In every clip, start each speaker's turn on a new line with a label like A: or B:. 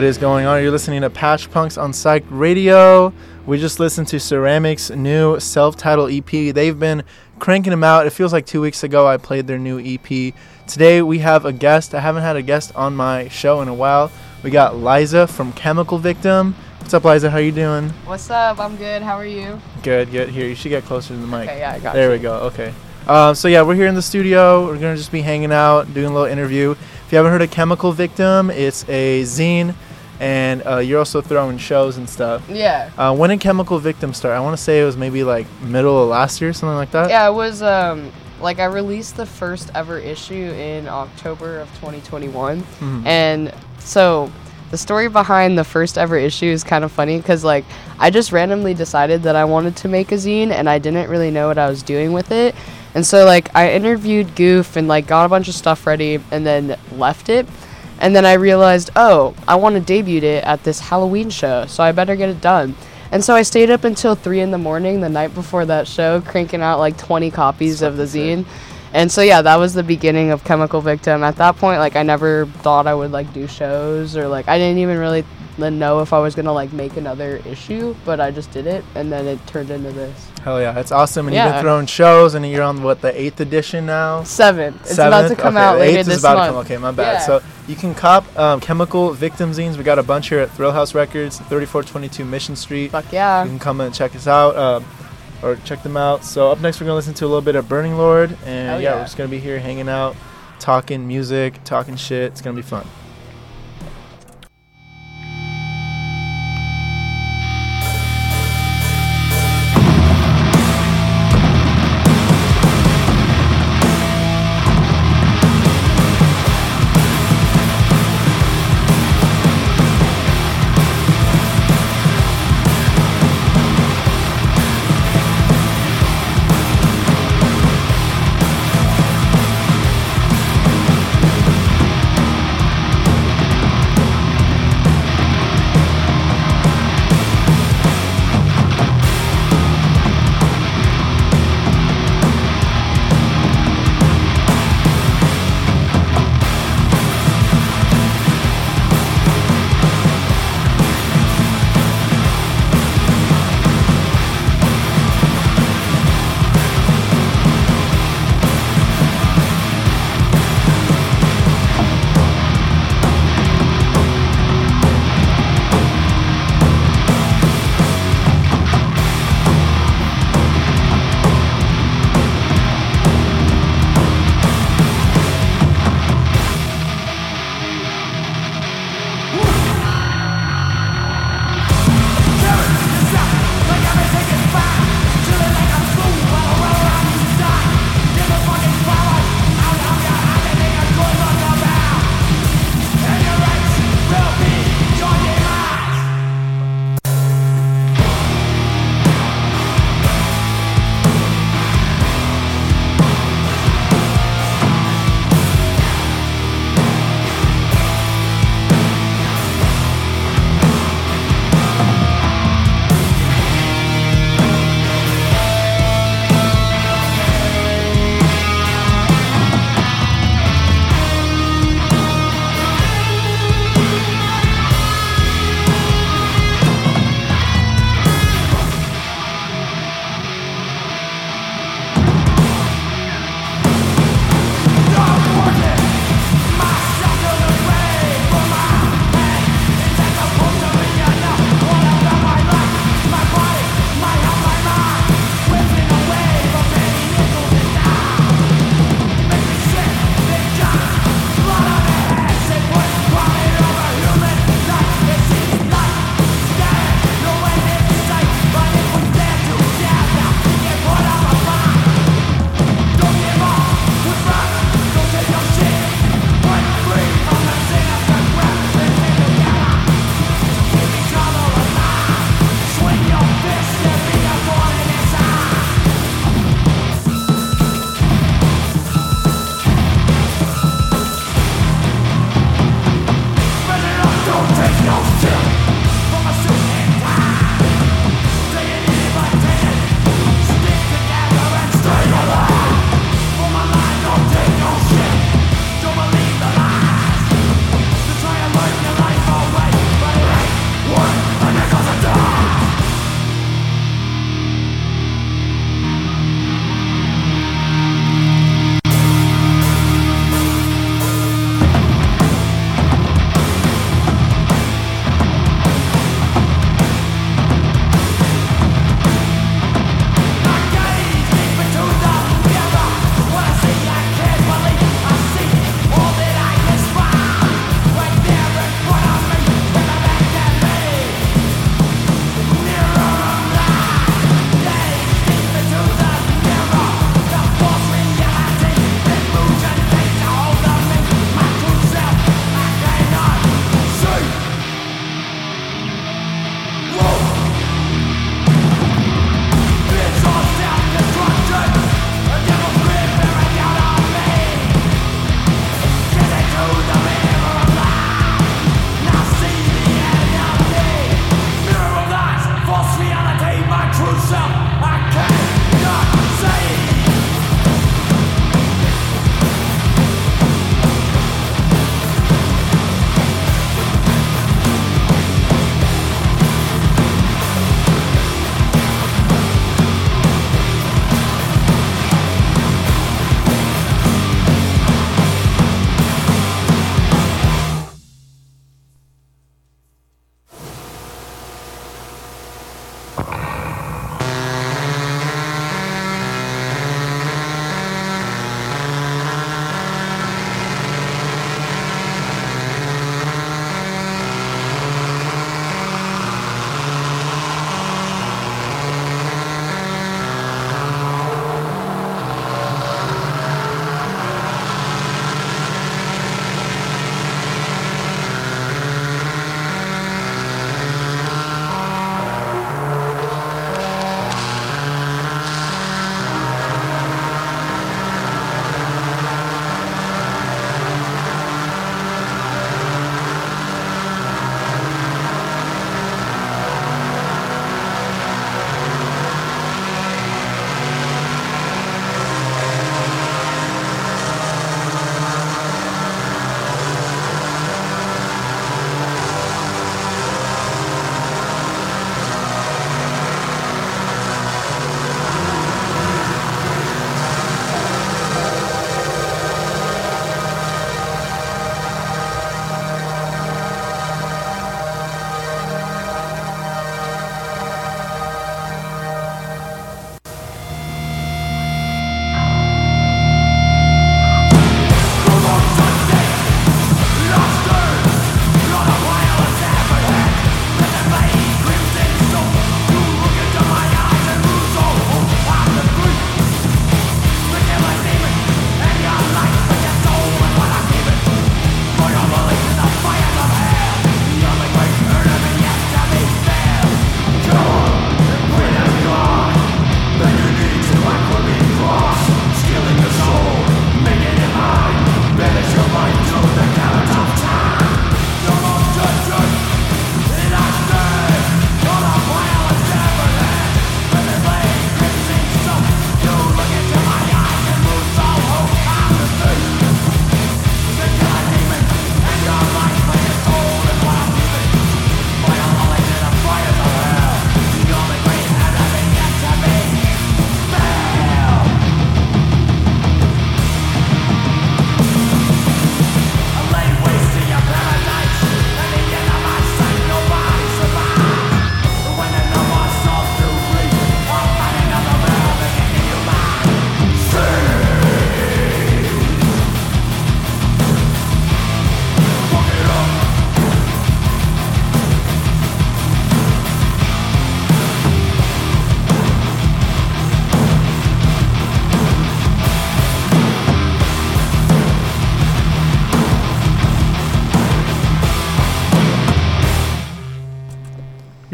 A: What is going on? You're listening to Patched Punks on Psych Radio. We just listened to Ceramic's new self-titled EP. They've been cranking them out. It feels like two weeks ago I played their new EP. Today we have a guest. I haven't had a guest on my show in a while. We got Liza from Chemical Victim. What's up, Liza? How you doing?
B: What's up? I'm good. How are you?
A: Good, good. Here, you should get closer to the mic.
B: Okay, yeah, I got
A: There
B: you.
A: we go. Okay. Um, so yeah, we're here in the studio. We're gonna just be hanging out, doing a little interview. If you haven't heard of Chemical Victim, it's a zine, and uh, you're also throwing shows and stuff.
B: Yeah.
A: Uh, when did Chemical Victim start? I want to say it was maybe like middle of last year, something like that.
B: Yeah, it was um like I released the first ever issue in October of 2021,
A: Mhm.
B: and so the story behind the first ever issue is kind of funny because like I just randomly decided that I wanted to make a zine and I didn't really know what I was doing with it, and so like I interviewed Goof and like got a bunch of stuff ready and then left it. And then I realized, oh, I want to debut it at this Halloween show, so I better get it done. And so I stayed up until 3 in the morning the night before that show, cranking out like 20 copies of the zine. And so, yeah, that was the beginning of Chemical Victim. At that point, like, I never thought I would like do shows or like, I didn't even really n- know if I was gonna like make another issue, but I just did it, and then it turned into this.
A: Hell yeah, it's awesome. And you've been throwing shows, and you're on what the eighth edition now.
B: Seven. It's about to come
A: okay,
B: out later
A: eighth
B: this
A: is about
B: month.
A: to come. Okay, my bad.
B: Yeah.
A: So you can cop um, Chemical Victim zines. We got a bunch here at Thrill House Records, 3422 Mission Street.
B: Fuck yeah.
A: You can come and check us out, uh, or check them out. So up next, we're gonna listen to a little bit of Burning Lord, and yeah,
B: yeah.
A: we're just gonna be here hanging out, talking music, talking shit. It's gonna be fun.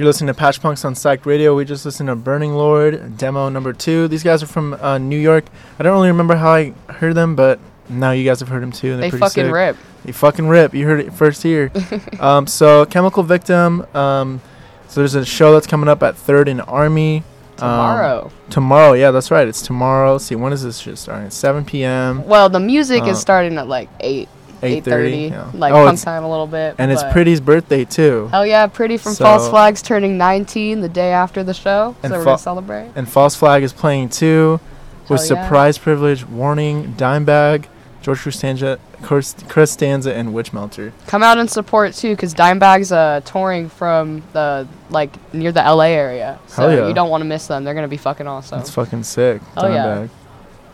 A: You're listening to Patched Punks on Psych Radio. We just listened to Burning Lord, demo number two. These guys are from uh, New York. I don't really remember how I heard them, but now you guys have heard them too. And they're pretty
B: fucking
A: sick.
B: rip.
A: They fucking rip. You heard it first here. um, so, Chemical Victim. Um, so, there's a show that's coming up at 3rd and Army. Um,
B: Tomorrow.
A: tomorrow, yeah, that's right. It's tomorrow. Let's see, when is this shit starting? 7 p.m.
B: well, the music
A: uh,
B: is starting at like 8,
A: 8:30.
B: 8.30.
A: Yeah.
B: Like
A: oh,
B: punk time a little bit.
A: and it's Pretty's birthday too.
B: Oh yeah, Pretty from False Flags turning 19 the day after the show. So we're
A: Fa-
B: going to celebrate.
A: And False Flag is playing too, with
B: Hell yeah.
A: Surprise Privilege, Warning, Dimebag, George Costanza, Chris Chris Stanza, and Witch Melter.
B: Come out and support too, because Dimebag's uh, touring from the, like, near the LA area. So
A: yeah.
B: you don't want to miss them. They're going to be fucking awesome.
A: That's fucking sick.
B: Oh, yeah.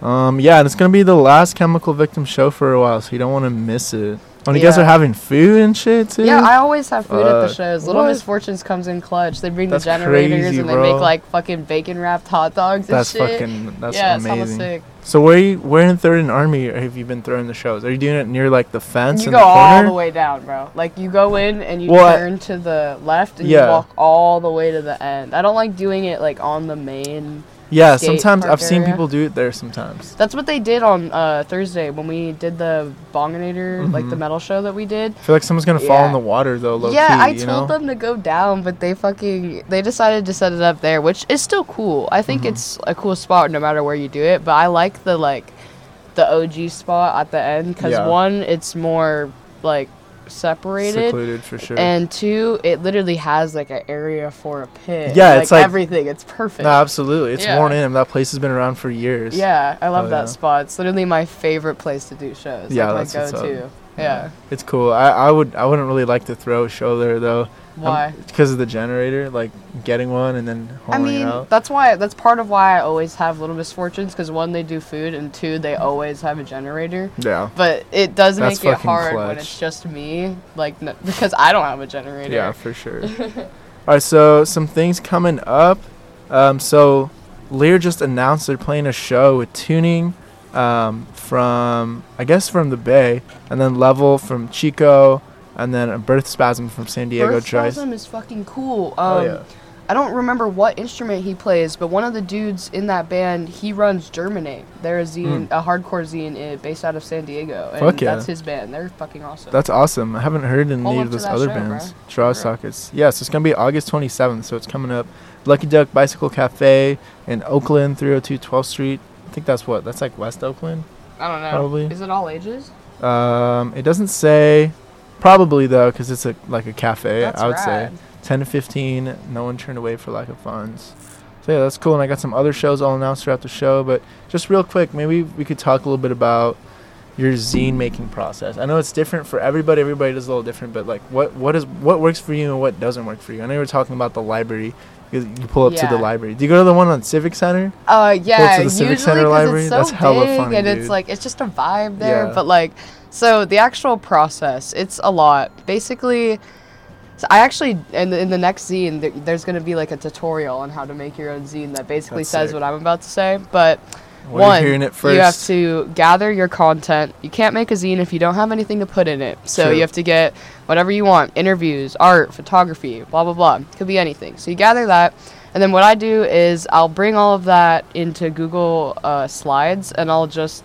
A: Um, yeah, and it's gonna be the last Chemical Victim show for a while, so you don't want to miss it. When you guys are having food and shit too.
B: Yeah, I always have food at
A: Uh,
B: the shows. Little
A: what?
B: Misfortunes comes in clutch. They bring
A: That's
B: the generators
A: crazy,
B: and they
A: bro.
B: make like fucking bacon wrapped hot dogs and
A: that's
B: shit.
A: fucking that's
B: yeah,
A: amazing.
B: sick.
A: So where you, where in Third and Army have you been throwing the shows? Are you doing it near like the fence
B: You go
A: the
B: all the way down, bro. Like you go in and you
A: Well,
B: turn to the left and
A: Yeah.
B: you walk all the way to the end. I don't like doing it like on the main.
A: Yeah, sometimes I've seen
B: area.
A: people do it there. Sometimes.
B: That's what they did on uh, Thursday when we did the Bonginator, like the
A: Mhm.
B: metal show that we did.
A: I feel like someone's gonna fall in the water though. Low
B: yeah,
A: key,
B: I told
A: know?
B: them to go down, but they fucking they decided to set it up there, which is still cool. I think
A: Mhm.
B: it's a cool spot no matter where you do it. But I like the like the OG spot at the end because
A: Yeah.
B: one, it's more like separated,
A: Secluded for sure.
B: and two, it literally has like an area for a pit.
A: Yeah, it's like-
B: everything. It's perfect.
A: no, absolutely, it's
B: Yeah.
A: worn in. That place has been around for years.
B: yeah, I love
A: Oh,
B: that
A: yeah.
B: spot. It's literally my favorite place to do shows.
A: Yeah,
B: like
A: that's
B: my
A: what's up.
B: go-to. Yeah.
A: It's cool. I, I would I wouldn't really like to throw a show there though.
B: Why?
A: Because of the generator, like getting one and then
B: I mean, that's why. That's part of why I always have little misfortunes. Because one, they do food, and two, they always have a generator.
A: Yeah.
B: But it does
A: That's
B: make it hard when it's just me, like n- because I don't have a generator.
A: Yeah, for sure. All right, so some things coming up. Um, so Lear just announced they're playing a show with Tuning um, from I guess from the Bay, and then Level from Chico, and then a Birth Spasm from San Diego
B: Birth
A: Trice.
B: Spasm is fucking cool. Um,
A: Oh yeah.
B: I don't remember what instrument he plays, but one of the dudes in that band, he runs Germinate. They're a zine, a hardcore zine uh, based out of San Diego, and.
A: Fuck yeah.
B: that's his band. They're fucking awesome.
A: That's awesome. I haven't heard any
B: up
A: of
B: to
A: those other
B: show,
A: bands.
B: bro.
A: Draw sockets. Yeah, so it's gonna be August 27th, so it's coming up. Lucky Duck Bicycle Cafe in Oakland, 302 12th Street. I think that's what. That's like West Oakland.
B: I don't know.
A: probably.
B: Is it all ages?
A: Um, it doesn't say. Probably though, because it's a like a cafe.
B: That's
A: I would
B: rad.
A: say 10 to 15. No one turned away for lack of funds. So yeah, that's cool. And I got some other shows all announced throughout the show. But just real quick, maybe we could talk a little bit about your zine making process. I know it's different for everybody. Everybody does a little different. But like, what what is what works for you and what doesn't work for you? I know you were talking about the library. You, you pull up to the library. Do you go to the one on Civic Center?
B: Uh, yeah,
A: to the Civic Center library?
B: It's so
A: That's hella
B: big
A: funny,
B: and
A: dude.
B: it's like it's just a vibe there.
A: Yeah.
B: But like, so the actual process, it's a lot. Basically, so I actually in the, in the next zine, th- there's gonna be like a tutorial on how to make your own zine that basically
A: That's
B: says
A: sick.
B: what I'm about to say. But one,
A: you're hearing it first.
B: you have to gather your content. You can't make a zine if you don't have anything to put in it. So
A: True.
B: you have to get whatever you want: interviews, art, photography, blah blah blah. Could be anything. So you gather that, and then what I do is I'll bring all of that into Google uh, Slides, and I'll just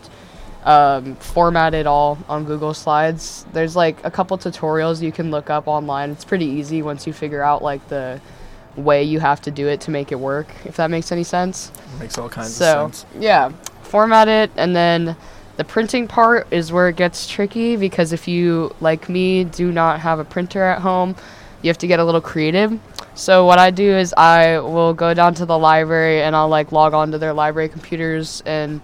B: um, format it all on Google Slides. There's like a couple tutorials you can look up online. It's pretty easy once you figure out like the way you have to do it to make it work. If that makes any sense
A: makes all kinds
B: so
A: of sense.
B: yeah format it and then the printing part is where it gets tricky because if you like me do not have a printer at home you have to get a little creative so what i do is i will go down to the library and i'll like log on to their library computers and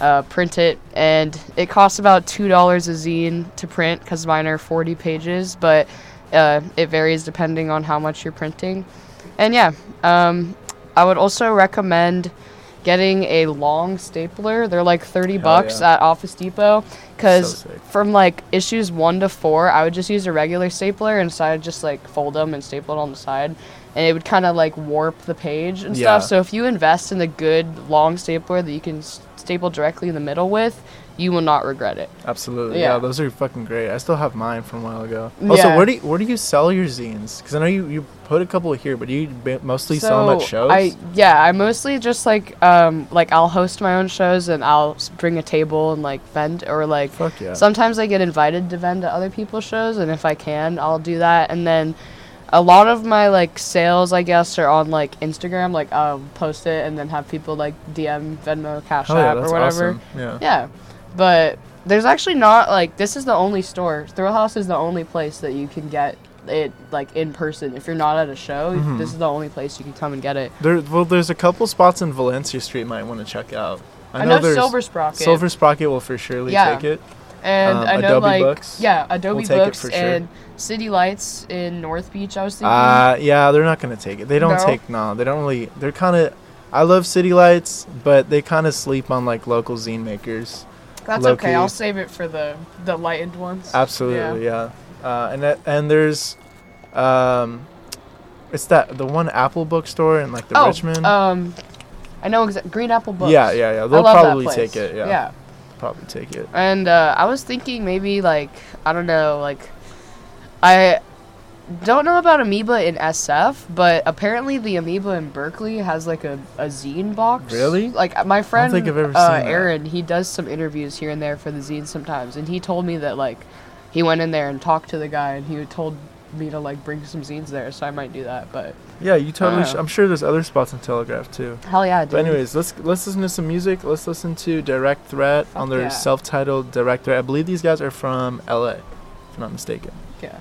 B: uh, print it. And it costs about two dollars a zine to print because mine are 40 pages but uh, it varies depending on how much you're printing. And yeah um, i would also recommend getting a long stapler. They're like 30
A: Hell
B: bucks
A: yeah.
B: at office depot because
A: So
B: from like issues one to four i would just use a regular stapler and so i'd just like fold them and staple it on the side and it would kind of like warp the page and
A: Yeah.
B: stuff. So if you invest in a good long stapler that you can s- staple directly in the middle with, you will not regret it.
A: Absolutely. Yeah.
B: Yeah.
A: those are fucking great. I still have mine from a while ago. Also,
B: Yeah.
A: where do you, where do you sell your zines? Because I know you, you put a couple here, but you ba- mostly sell them at
B: So,
A: shows.
B: I yeah, I mostly just like um like I'll host my own shows and I'll bring a table and like vend or like
A: Fuck yeah.
B: sometimes I get invited to vend at other people's shows and if I can, I'll do that and then a lot of my like sales I guess are on like Instagram like I'll post it and then have people like DM Venmo Cash
A: Hell
B: App
A: that's
B: or whatever.
A: awesome. Yeah.
B: Yeah. But there's actually not like this is the only store. Thrill House is the only place that you can get it like in person. If you're not at a show,
A: Mhm.
B: this is the only place you can come and get it.
A: There, well, there's a couple spots in Valencia Street might want to check out.
B: I, know,
A: there's
B: Silver Sprocket.
A: Silver Sprocket will for surely
B: Yeah.
A: take it.
B: and
A: um,
B: I know
A: Adobe
B: like
A: Books
B: yeah, Adobe
A: will take it
B: Books
A: for sure.
B: and City Lights in North Beach. I was thinking.
A: Uh, yeah, they're not gonna take it. They don't
B: No?
A: take no. They don't really. They're kind of. I love City Lights, but they kind of sleep on like local zine makers.
B: That's
A: low
B: okay. I'll save it for the the lightened ones.
A: Absolutely, yeah. Uh, and that, and there's, um, it's that the one Apple bookstore in like the
B: oh,
A: Richmond.
B: um, I know exactly. Green Apple Books.
A: yeah, yeah, yeah. They'll probably take it. Yeah,
B: Yeah.
A: probably take it.
B: And uh, I was thinking maybe like I don't know like I don't know about Amoeba in SF, but apparently the Amoeba in Berkeley has like a, a zine box.
A: Really?
B: Like my friend
A: think I've ever
B: uh. Aaron, he does some interviews here and there for the zine sometimes, and he told me that like he went in there and talked to the guy, and he told me to like bring some zines there, so I might do that. But
A: Yeah, you totally. Sh-. I'm sure there's other spots in Telegraph too.
B: hell yeah, dude.
A: But anyways, let's let's listen to some music. Let's listen to Direct Threat on their
B: yeah.
A: self-titled Direct Threat. I believe these guys are from LA, if I'm not mistaken.
B: yeah.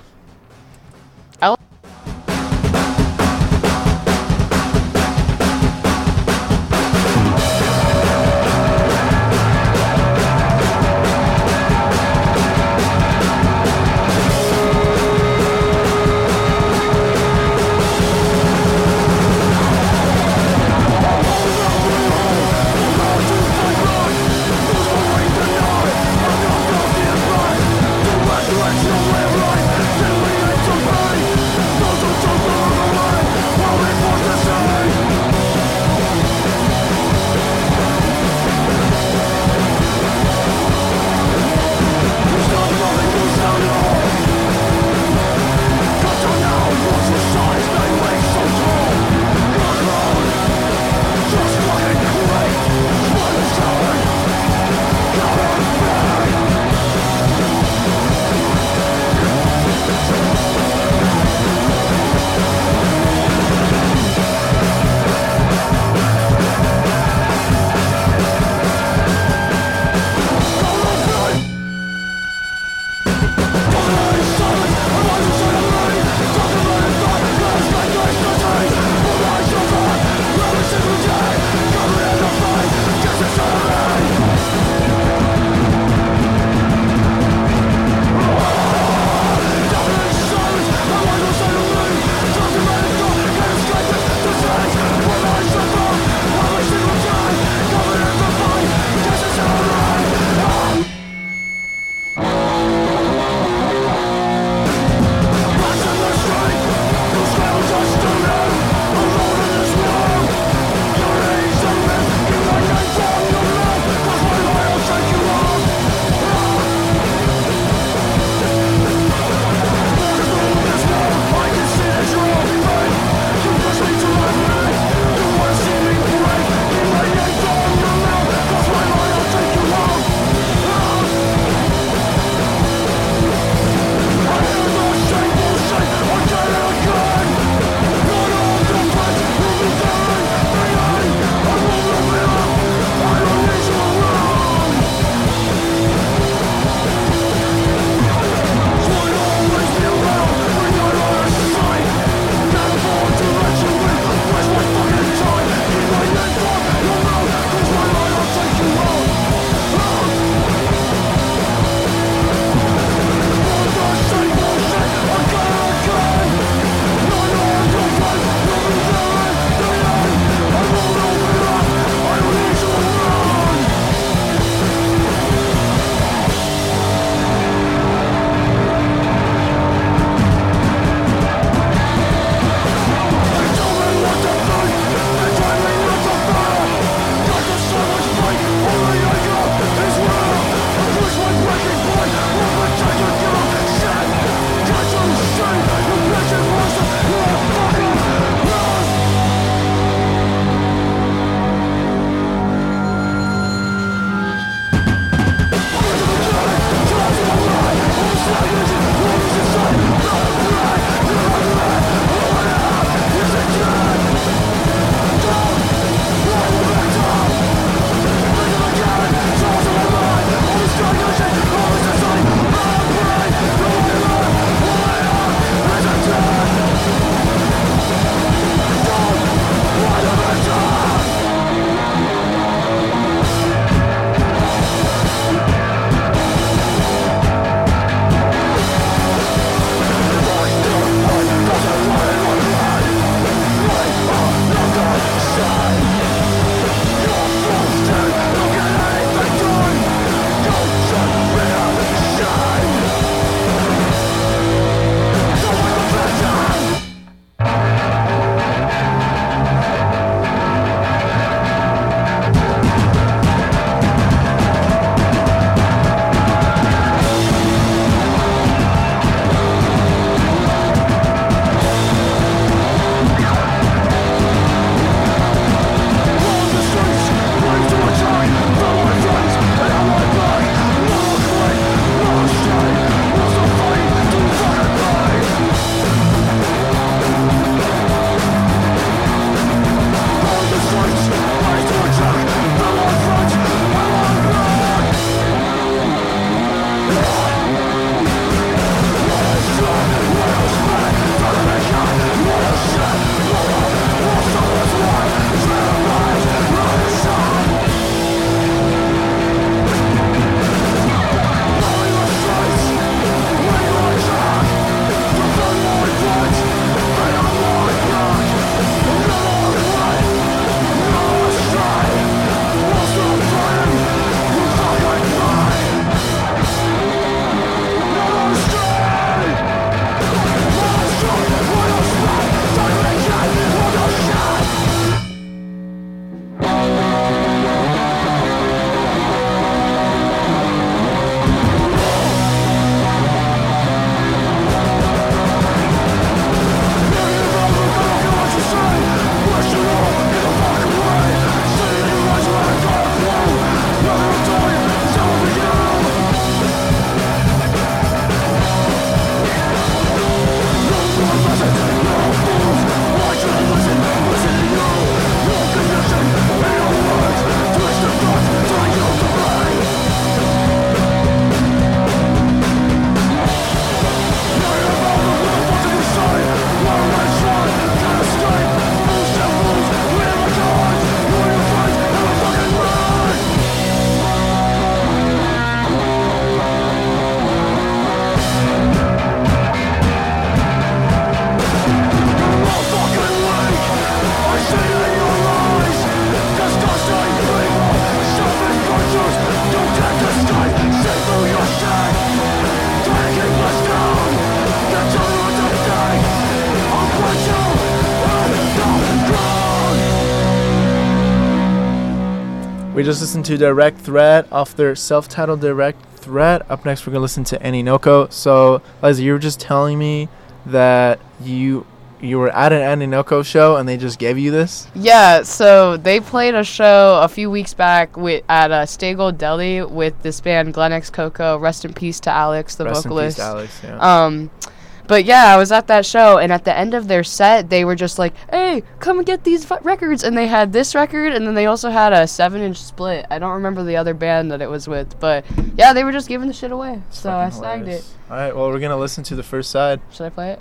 A: Just listened to Direct Threat off their self-titled Direct Threat. Up next, we're gonna listen to Annie Noko. So, Liza, you were just telling me that you you were at an Annie Noko show and they just gave you this.
B: Yeah, so they played a show a few weeks back with at uh, Stay Gold Deli with this band Glen X Coco. Rest in peace to Alex, the
A: Rest
B: vocalist.
A: in peace, Alex. Yeah.
B: Um, but yeah, I was at that show, and at the end of their set, they were just like, "Hey, come and get these fu- records!" And they had this record, and then they also had a seven-inch split. I don't remember the other band that it was with, but yeah, they were just giving the shit away.
A: It's
B: So I snagged it.
A: All right. Well, we're gonna listen to the first side.
B: Should I play it?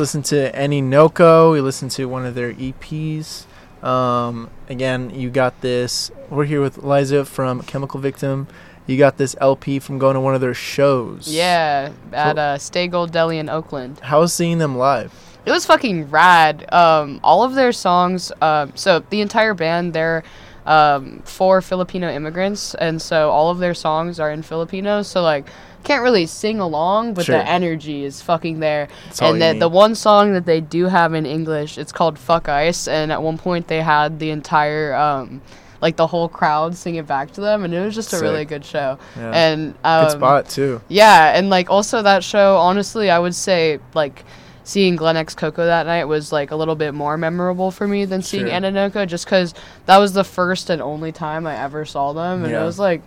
A: Listened to Annie Noko. We listened to one of their EPs. Um, again, you got this. We're here with Liza from Chemical Victim. You got this LP from going to one of their shows.
B: Yeah, at uh, Stay Gold Deli in Oakland.
A: How was seeing them live?
B: It was fucking rad. Um, all of their songs. Um, so the entire band, they're um, four Filipino immigrants, and so all of their songs are in Filipino. So like, can't really sing along, but
A: Sure.
B: the energy is fucking there.
A: That's
B: and the, the one song that they do have in English, it's called "Fuck Ice," and at one point they had the entire. Um, like the whole crowd sing it back to them, and it was just a really good show.
A: Yeah.
B: And um,
A: Good spot too.
B: yeah, and like also that show, honestly, I would say like seeing Glen X Coco that night was like a little bit more memorable for me than seeing
A: Sure.
B: Ananoko just because that was the first and only time I ever saw them. And
A: Yeah.
B: it was like,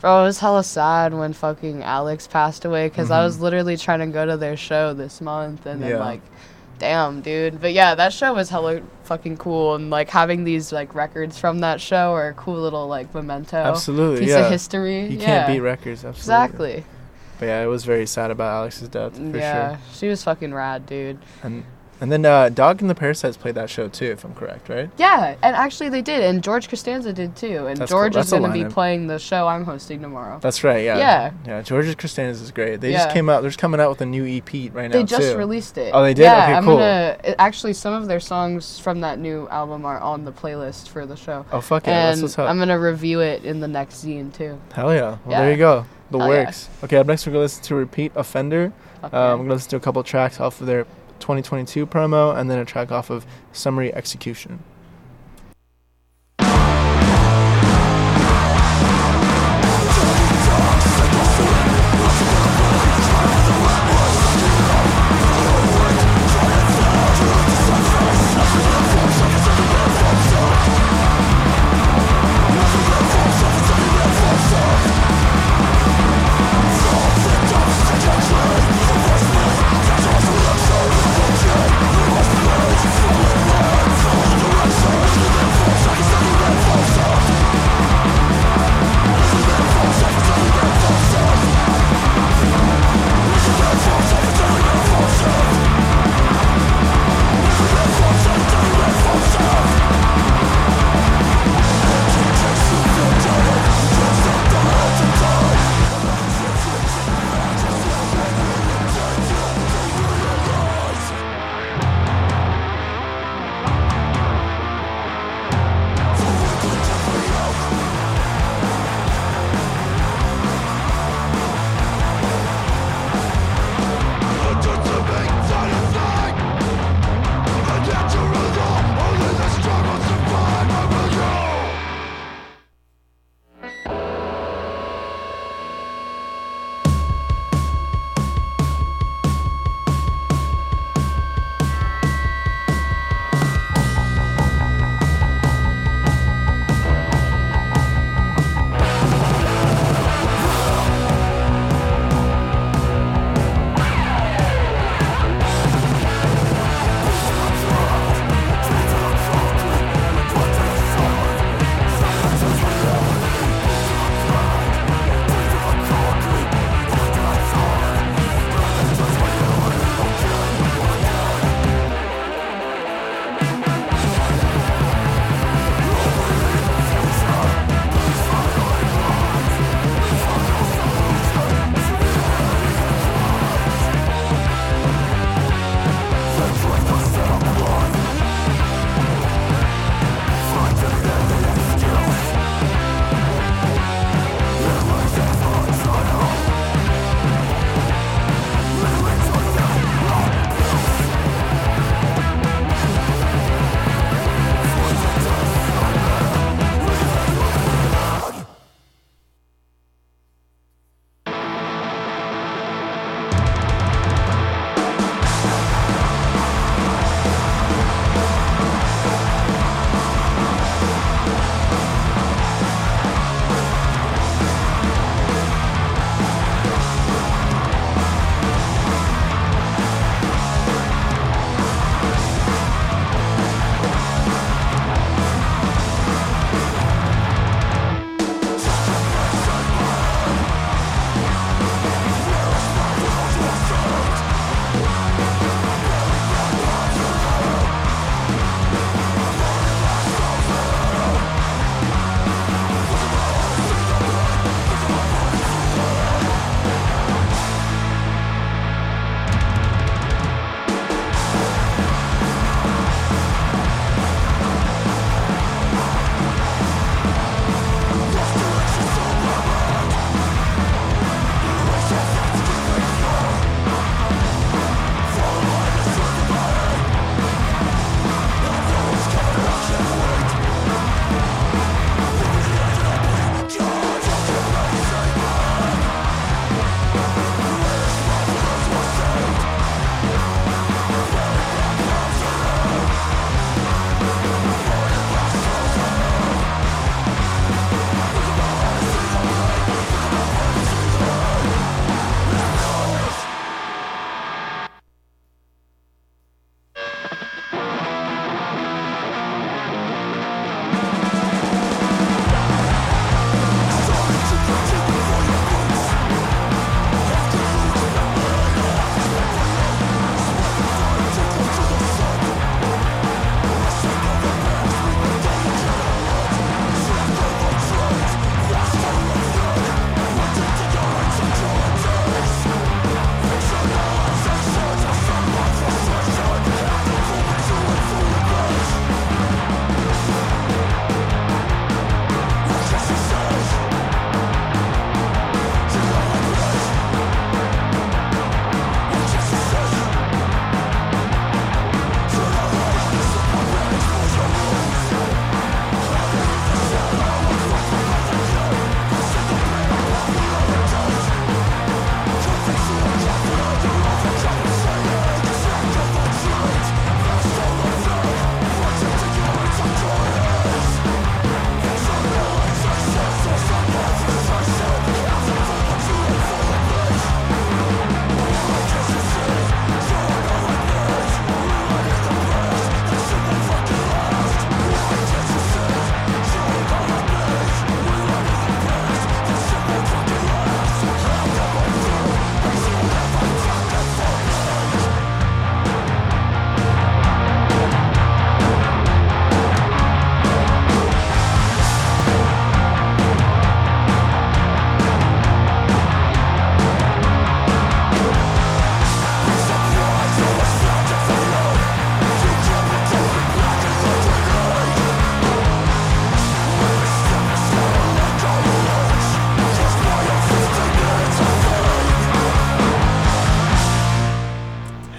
B: bro, it was hella sad when fucking Alex passed away because I
A: Mhm.
B: was literally trying to go to their show this month and then
A: Yeah.
B: like, damn, dude. But yeah, that show was hella fucking cool and like having these like records from that show are a cool little like memento.
A: Absolutely,
B: Piece
A: yeah.
B: of history.
A: You
B: yeah.
A: can't beat records. Absolutely.
B: Exactly.
A: But yeah, it was very sad about Alex's death for
B: yeah,
A: sure.
B: she was fucking rad, dude.
A: And and then uh, Dog and the Parasites played that show too, if I'm correct, right?
B: Yeah, and actually they did, and George Costanza did too. And
A: That's.
B: George
A: That's
B: is going to be playing the show I'm hosting tomorrow.
A: That's right. Yeah.
B: Yeah.
A: Yeah. George's Costanza is great. They just came out. They're just coming out with a new EP right now
B: they just
A: too.
B: released it.
A: Oh, they did?
B: Yeah,
A: Okay,
B: I'm
A: cool.
B: gonna actually some of their songs from that new album are on the playlist for the show.
A: Oh fuck yeah! That's
B: and
A: what's up.
B: I'm gonna review it in the next zine too.
A: Hell yeah! Well,
B: Yeah.
A: there you go. The
B: Hell yeah.
A: works. Okay, up next we're gonna listen to Repeat Offender.
B: Fuck
A: Um,
B: yeah.
A: we're gonna listen to a couple tracks off of their 2022 promo, and then a track off of Summary Execution.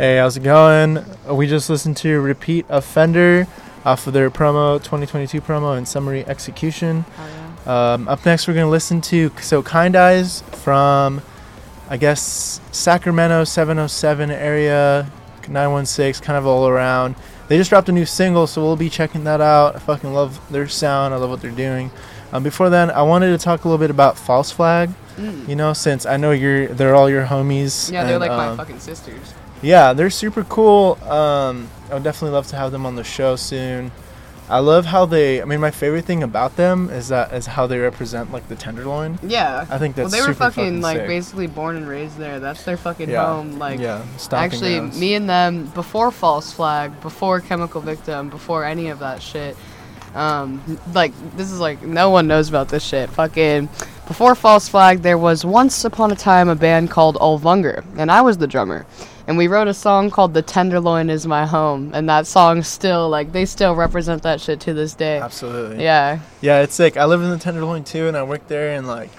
A: Hey, how's it going? We just listened to Repeat Offender off of their promo, 2022 promo and summary execution.
B: Oh, yeah.
A: Um, up next, we're going to listen to So Kind Eyes from, I guess, Sacramento 707 area, 916, kind of all around. They just dropped a new single, so we'll be checking that out. I fucking love their sound. I love what they're doing. Um, before then, I wanted to talk a little bit about False Flag.
B: Mm.
A: You know, since I know you're, they're all your homies.
B: Yeah, they're like my
A: um,
B: fucking sisters.
A: Yeah, they're super cool. Um, I would definitely love to have them on the show soon. I love how they. I mean, my favorite thing about them is that is how they represent like the tenderloin.
B: Yeah.
A: I think
B: well,
A: that's
B: they were fucking,
A: fucking
B: like basically born and raised there. That's their fucking
A: Yeah.
B: home. Like
A: yeah,
B: actually,
A: grounds.
B: me and them before False Flag, before Chemical Victim, before any of that shit. Um, like this is like no one knows about this shit. Fucking before False Flag, there was once upon a time a band called Olvunger, and I was the drummer. And we wrote a song called "The Tenderloin Is My Home," and that song still like they still represent that shit to this day.
A: Absolutely.
B: Yeah,
A: Yeah, it's sick. I live in the Tenderloin too, and I work there, and like,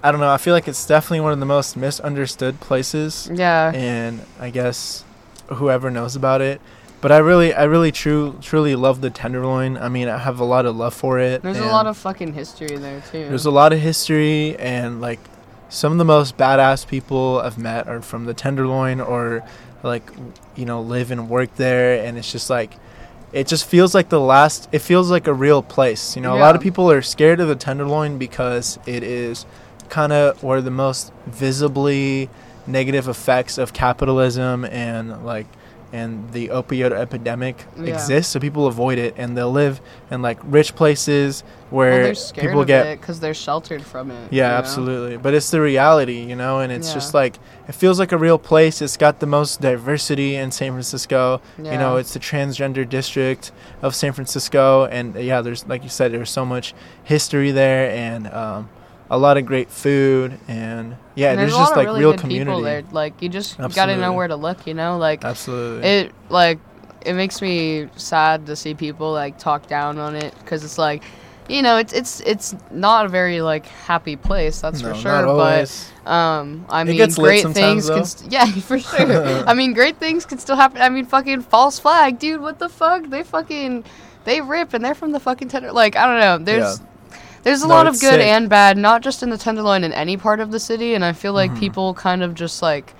A: I don't know. I feel like it's definitely one of the most misunderstood places,
B: yeah.
A: and I guess whoever knows about it. But I really, I really, true, truly love the Tenderloin. I mean, I have a lot of love for it.
B: There's a lot of fucking history there too.
A: There's a lot of history, and like, some of the most badass people I've met are from the Tenderloin, or like, you know, live and work there, and it's just like. It just feels like the last. It feels like a real place. You know, a lot of people are scared of the Tenderloin because it is kind of where the most visibly negative effects of capitalism and like and the opioid epidemic
B: Yeah.
A: exist. So people avoid it and they'll live in like rich places where
B: scared
A: people get
B: it because they're sheltered from it.
A: yeah,
B: you know?
A: absolutely. But it's the reality, you know, and it's
B: Yeah.
A: just like it feels like a real place. It's got the most diversity in San Francisco. Yeah. You know, it's the transgender district of San Francisco, and yeah, there's like you said, there's so much history there, and um, a lot of great food, and yeah,
B: And
A: there's, just like
B: really
A: real community.
B: People there. Like you just gotta know where to look. You know, like
A: Absolutely.
B: it like it makes me sad to see people like talk down on it because it's like you know it's it's it's not a very like happy place that's
A: no,
B: for sure but um i mean
A: gets
B: great things can st- yeah for sure i mean great things can still happen i mean fucking false flag dude what the fuck they fucking they rip and they're from the fucking tender like i don't know there's there's a
A: No,
B: lot of good
A: sick.
B: and bad not just in the tenderloin in any part of the city and i feel like
A: Mhm.
B: people kind of just like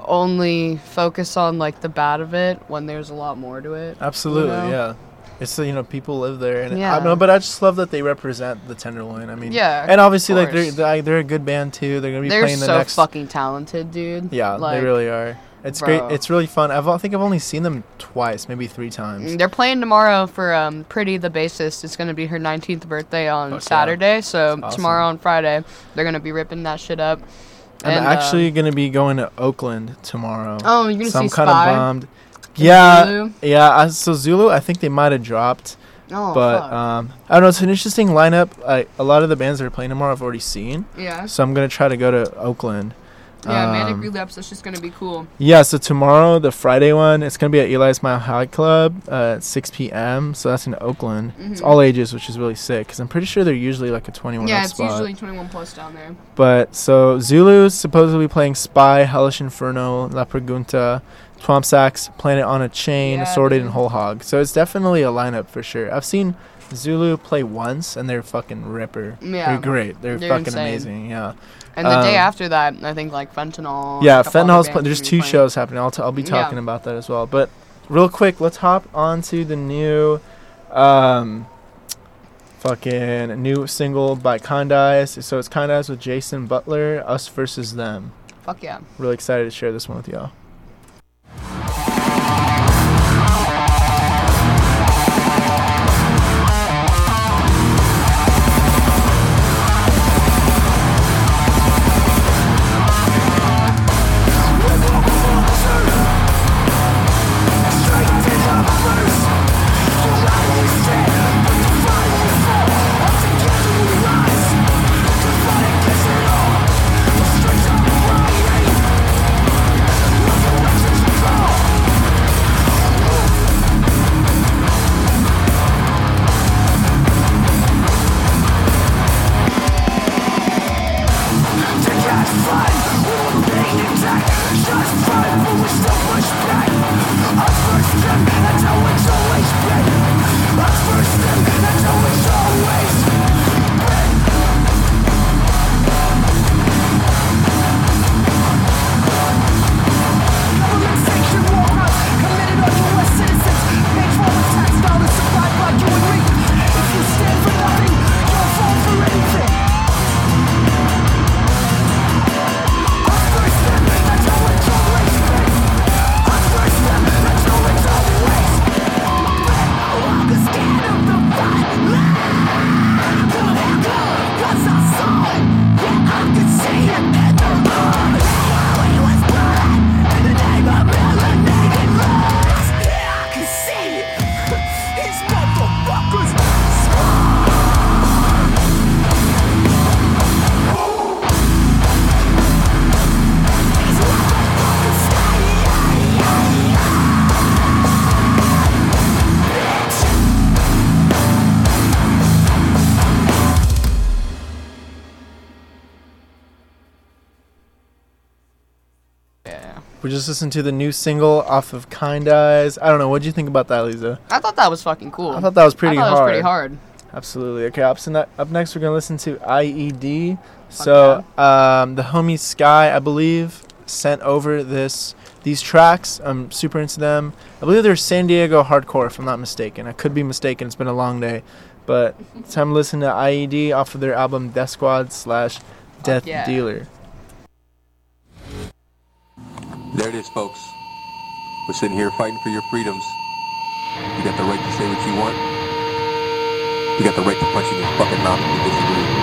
B: only focus on like the bad of it when there's a lot more to it
A: Absolutely,
B: know?
A: yeah. It's you know people live there, and I
B: Yeah.
A: don't know, but I just love that they represent the Tenderloin. I mean,
B: Yeah,
A: and obviously like they're they're they're a good band too. They're gonna be
B: they're
A: playing the
B: so
A: next.
B: fucking talented dude
A: yeah,
B: like,
A: they really are. It's
B: bro.
A: great. It's really fun. I've, I think I've only seen them twice, maybe three times.
B: They're playing tomorrow for um, Pretty the bassist. It's gonna be her 19th birthday on
A: yeah.
B: Saturday, so
A: awesome.
B: tomorrow and Friday they're gonna be ripping that shit up.
A: I'm
B: And, uh,
A: actually gonna be going to Oakland tomorrow.
B: oh, you're gonna
A: so
B: see
A: I'm kind of bummed. Yeah,
B: Zulu?
A: yeah. I, so Zulu, I think they might have dropped,
B: Oh,
A: but
B: fuck.
A: um, I don't know. It's an interesting lineup. I, a lot of the bands that are playing tomorrow I've already seen,
B: yeah,
A: so I'm gonna try to go to Oakland.
B: Yeah. Manic
A: Um,
B: Relapse. That's just gonna be cool.
A: Yeah, so tomorrow, the Friday one, it's gonna be at Eli's Mile High Club uh, at 6 p.m. So that's in Oakland. It's
B: Mhm.
A: all ages, which is really sick because I'm pretty sure they're usually like a 21
B: Yeah, it's
A: spot.
B: usually 21 plus down there.
A: But so Zulu's supposedly playing Spy, Hellish Inferno, La Pregunta, Twomp Sacks, Planet on a Chain,
B: Yeah,
A: Assorted, and. Whole Hog. So it's definitely a lineup for sure. I've seen Zulu play once, and they're fucking ripper.
B: Yeah.
A: They're great. They're,
B: They're
A: fucking
B: insane.
A: amazing. Yeah.
B: And the day
A: Um,
B: after that, I think like Fentanyl.
A: Yeah,
B: other
A: Pl- there's two
B: playing.
A: shows happening. I'll, t- I'll be
B: Yeah.
A: talking about that as well. But real quick, let's hop on to the new, um, fucking new single by Eyes. So it's Eyes with Jason Butler, Us versus Them.
B: Fuck yeah.
A: Really excited to share this one with y'all. Just listened to the new single off of Kind Eyes. I don't know. What'd you think about that, Lisa?
B: I thought that was fucking cool.
A: I thought that was pretty
B: I thought
A: hard.
B: It was pretty hard.
A: Absolutely. Okay, up, up next, we're to listen to IED. So, um, the homie Sky, I believe, sent over this these tracks. I'm super into them. I believe they're San Diego hardcore, if I'm not mistaken. I could be mistaken. It's been a long day. But it's time to listen to IED off of their album Death Squad slash Death
B: yeah.
A: Dealer.
C: There it is, folks. We're sitting here fighting for your freedoms. You got the right to say what you want. You got the right to punch in your fucking mouth if you disagree.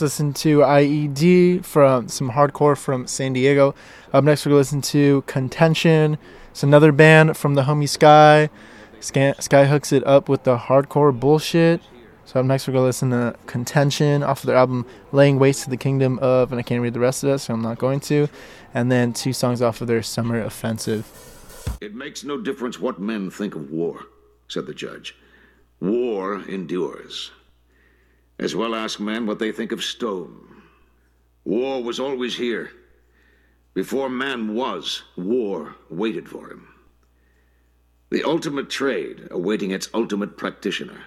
A: Just listened to IED from some hardcore from San Diego. Up next, we're going to listen to Contention. It's another band from the homie Sky. Sky, Sky hooks it up with the hardcore bullshit. So up next, we're to listen to Contention off of their album Laying Waste to the Kingdom of, and I can't read the rest of it, so I'm not going to. And then two songs off of their Summer Offensive.
D: It makes no difference what men think of war, said the judge. War endures. As well ask men what they think of stone. War was always here. Before man was, war waited for him. The ultimate trade awaiting its ultimate practitioner.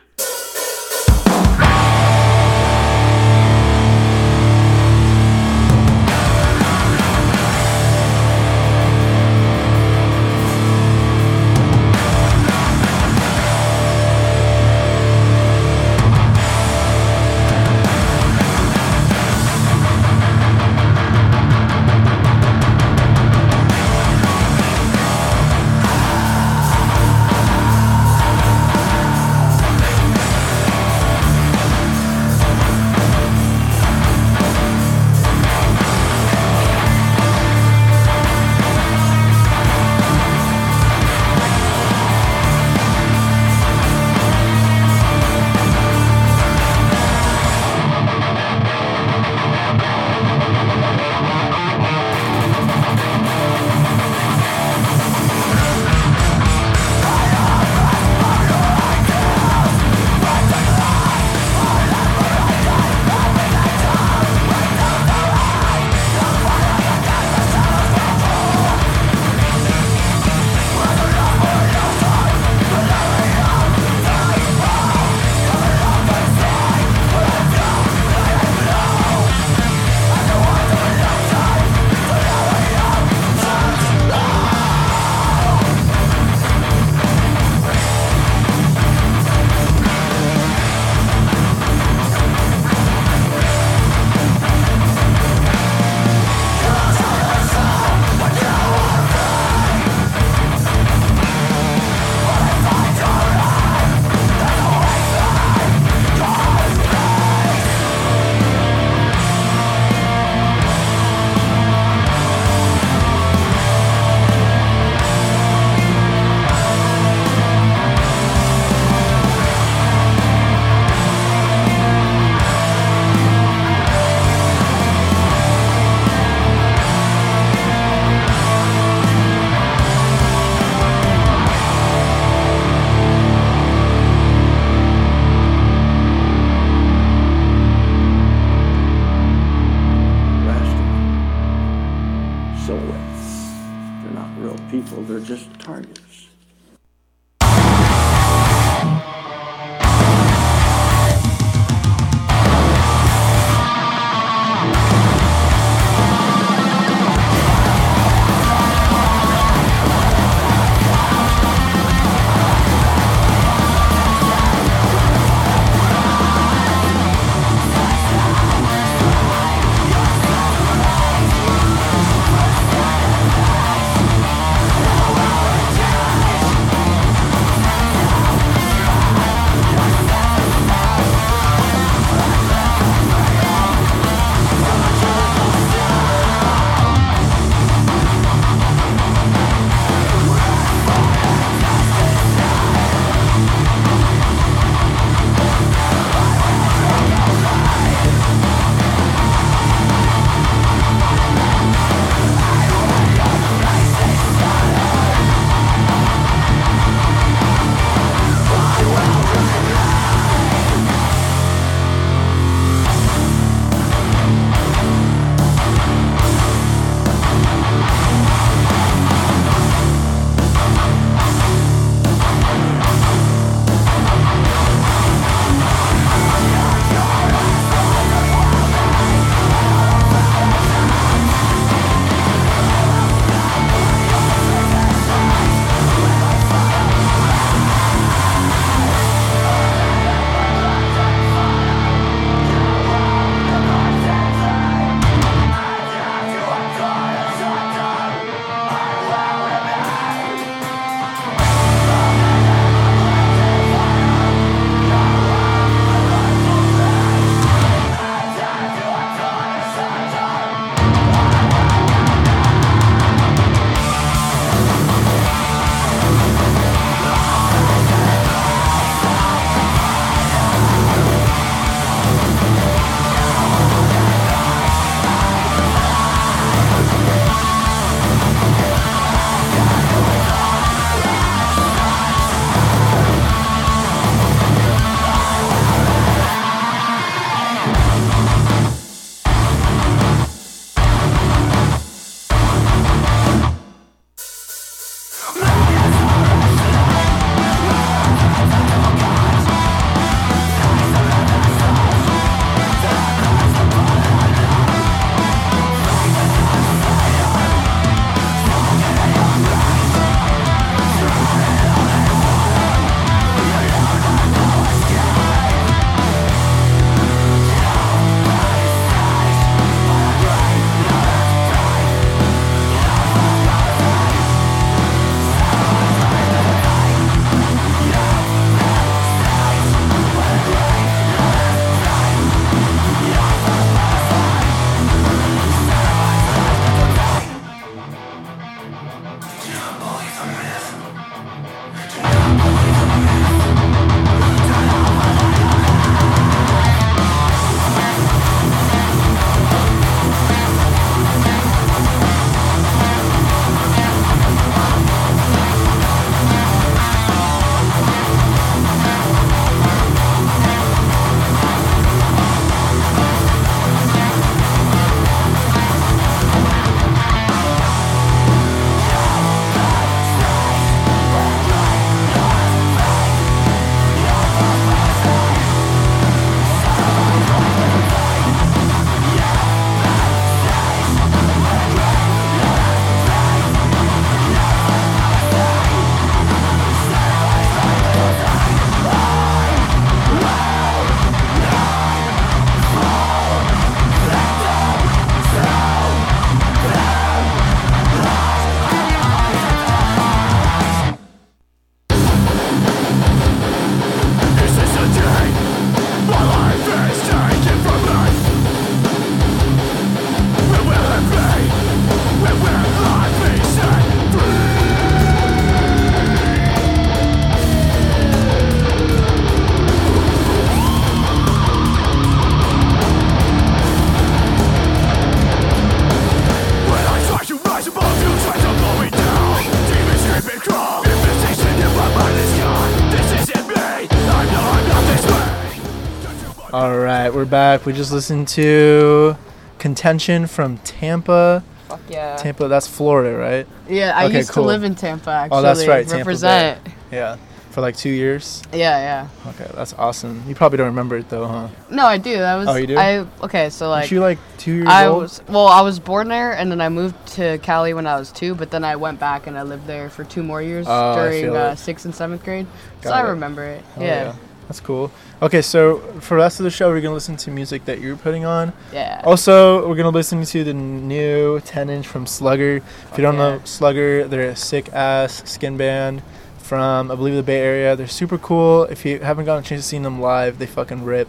A: Right, we're back. We just listened to Contention from Tampa.
B: Fuck yeah.
A: Tampa, that's Florida, right?
B: Yeah, I
A: Okay,
B: used
A: cool.
B: to live in Tampa actually.
A: Oh, that's right, Tampa Bay.
B: Represent.
A: Yeah, for like two years.
B: Yeah, yeah.
A: Okay, that's awesome. You probably don't remember it though, huh?
B: No, I do. That was.
A: Oh, you do?
B: I okay. So like.
A: Aren't you like two years
B: I
A: old?
B: was well. I was born there, and then I moved to Cali when I was two. But then I went back and I lived there for two more years
A: Oh,
B: during uh, sixth and seventh grade. so
A: Got
B: I remember it.
A: Oh,
B: yeah.
A: That's cool. Okay, so for the rest of the show, we're gonna listen to music that you're putting on.
B: Yeah.
A: Also, we're gonna listen to the new 10 inch from Slugger. If you don't know. Slugger, they're a sick ass skin band from I believe the Bay Area. They're super cool. If you haven't gotten a chance to see them live, they fucking rip.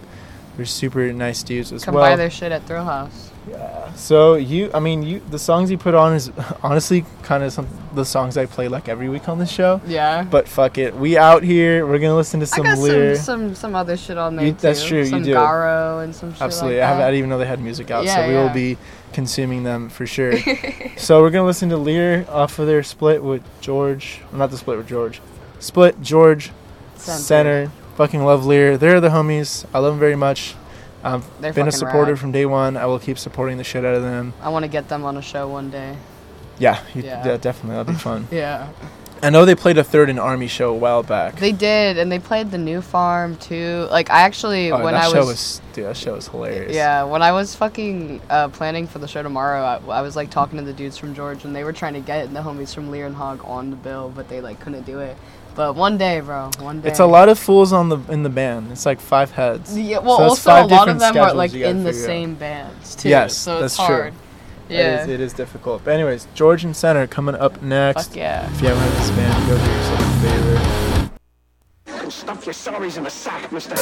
A: They're super nice dudes as
B: Come
A: well.
B: buy their shit at Thrill House.
A: Yeah. So you, I mean, you, the songs you put on is honestly kind of some the songs I play like every week on the show.
B: Yeah.
A: But fuck it, we out here. We're gonna listen to
B: I
A: some
B: got
A: Lear.
B: some, some some other shit on there
A: You-
B: too.
A: that's true, you
B: Some
A: do.
B: Garo and some shit
A: Absolutely,
B: like
A: I, haven't, I didn't even know they had music out, so
B: Yeah,
A: we will be consuming them for sure. so we're gonna listen to Lear off of their split with George. well, Not the split with George. Split George
B: Center.
A: Center. Fucking love Lear. They're the homies. I love them very much. I've
B: They're
A: been a supporter
B: rad.
A: from day one. I will keep supporting the shit out of them.
B: I want to get them on a show one day.
A: Yeah, you, yeah.
B: Yeah.
A: definitely. That'd be fun.
B: Yeah.
A: I know they played a third in Army show a while back.
B: They did, and they played the new farm too. Like I actually,
A: oh,
B: when
A: that
B: I
A: show
B: was,
A: was, dude, that show was hilarious.
B: yeah, when I was fucking uh, planning for the show tomorrow, I, I was like talking to the dudes from George, and they were trying to get the homies from Lear and Hog on the bill, but they like couldn't do it. But one day, bro, one day.
A: It's a lot of fools on the in the band. It's like five heads.
B: Yeah, well,
A: So
B: also
A: five
B: a lot of them are like in the
A: figure out.
B: same bands too.
A: Yes,
B: so
A: that's
B: it's
A: true.
B: hard.
A: It
B: Yeah.
A: is, it is difficult. But anyways, George and Center coming up next.
B: Fuck yeah.
A: If you haven't heard this band, go do yourself a favor.
E: Stuff your sorries in a sack, mister.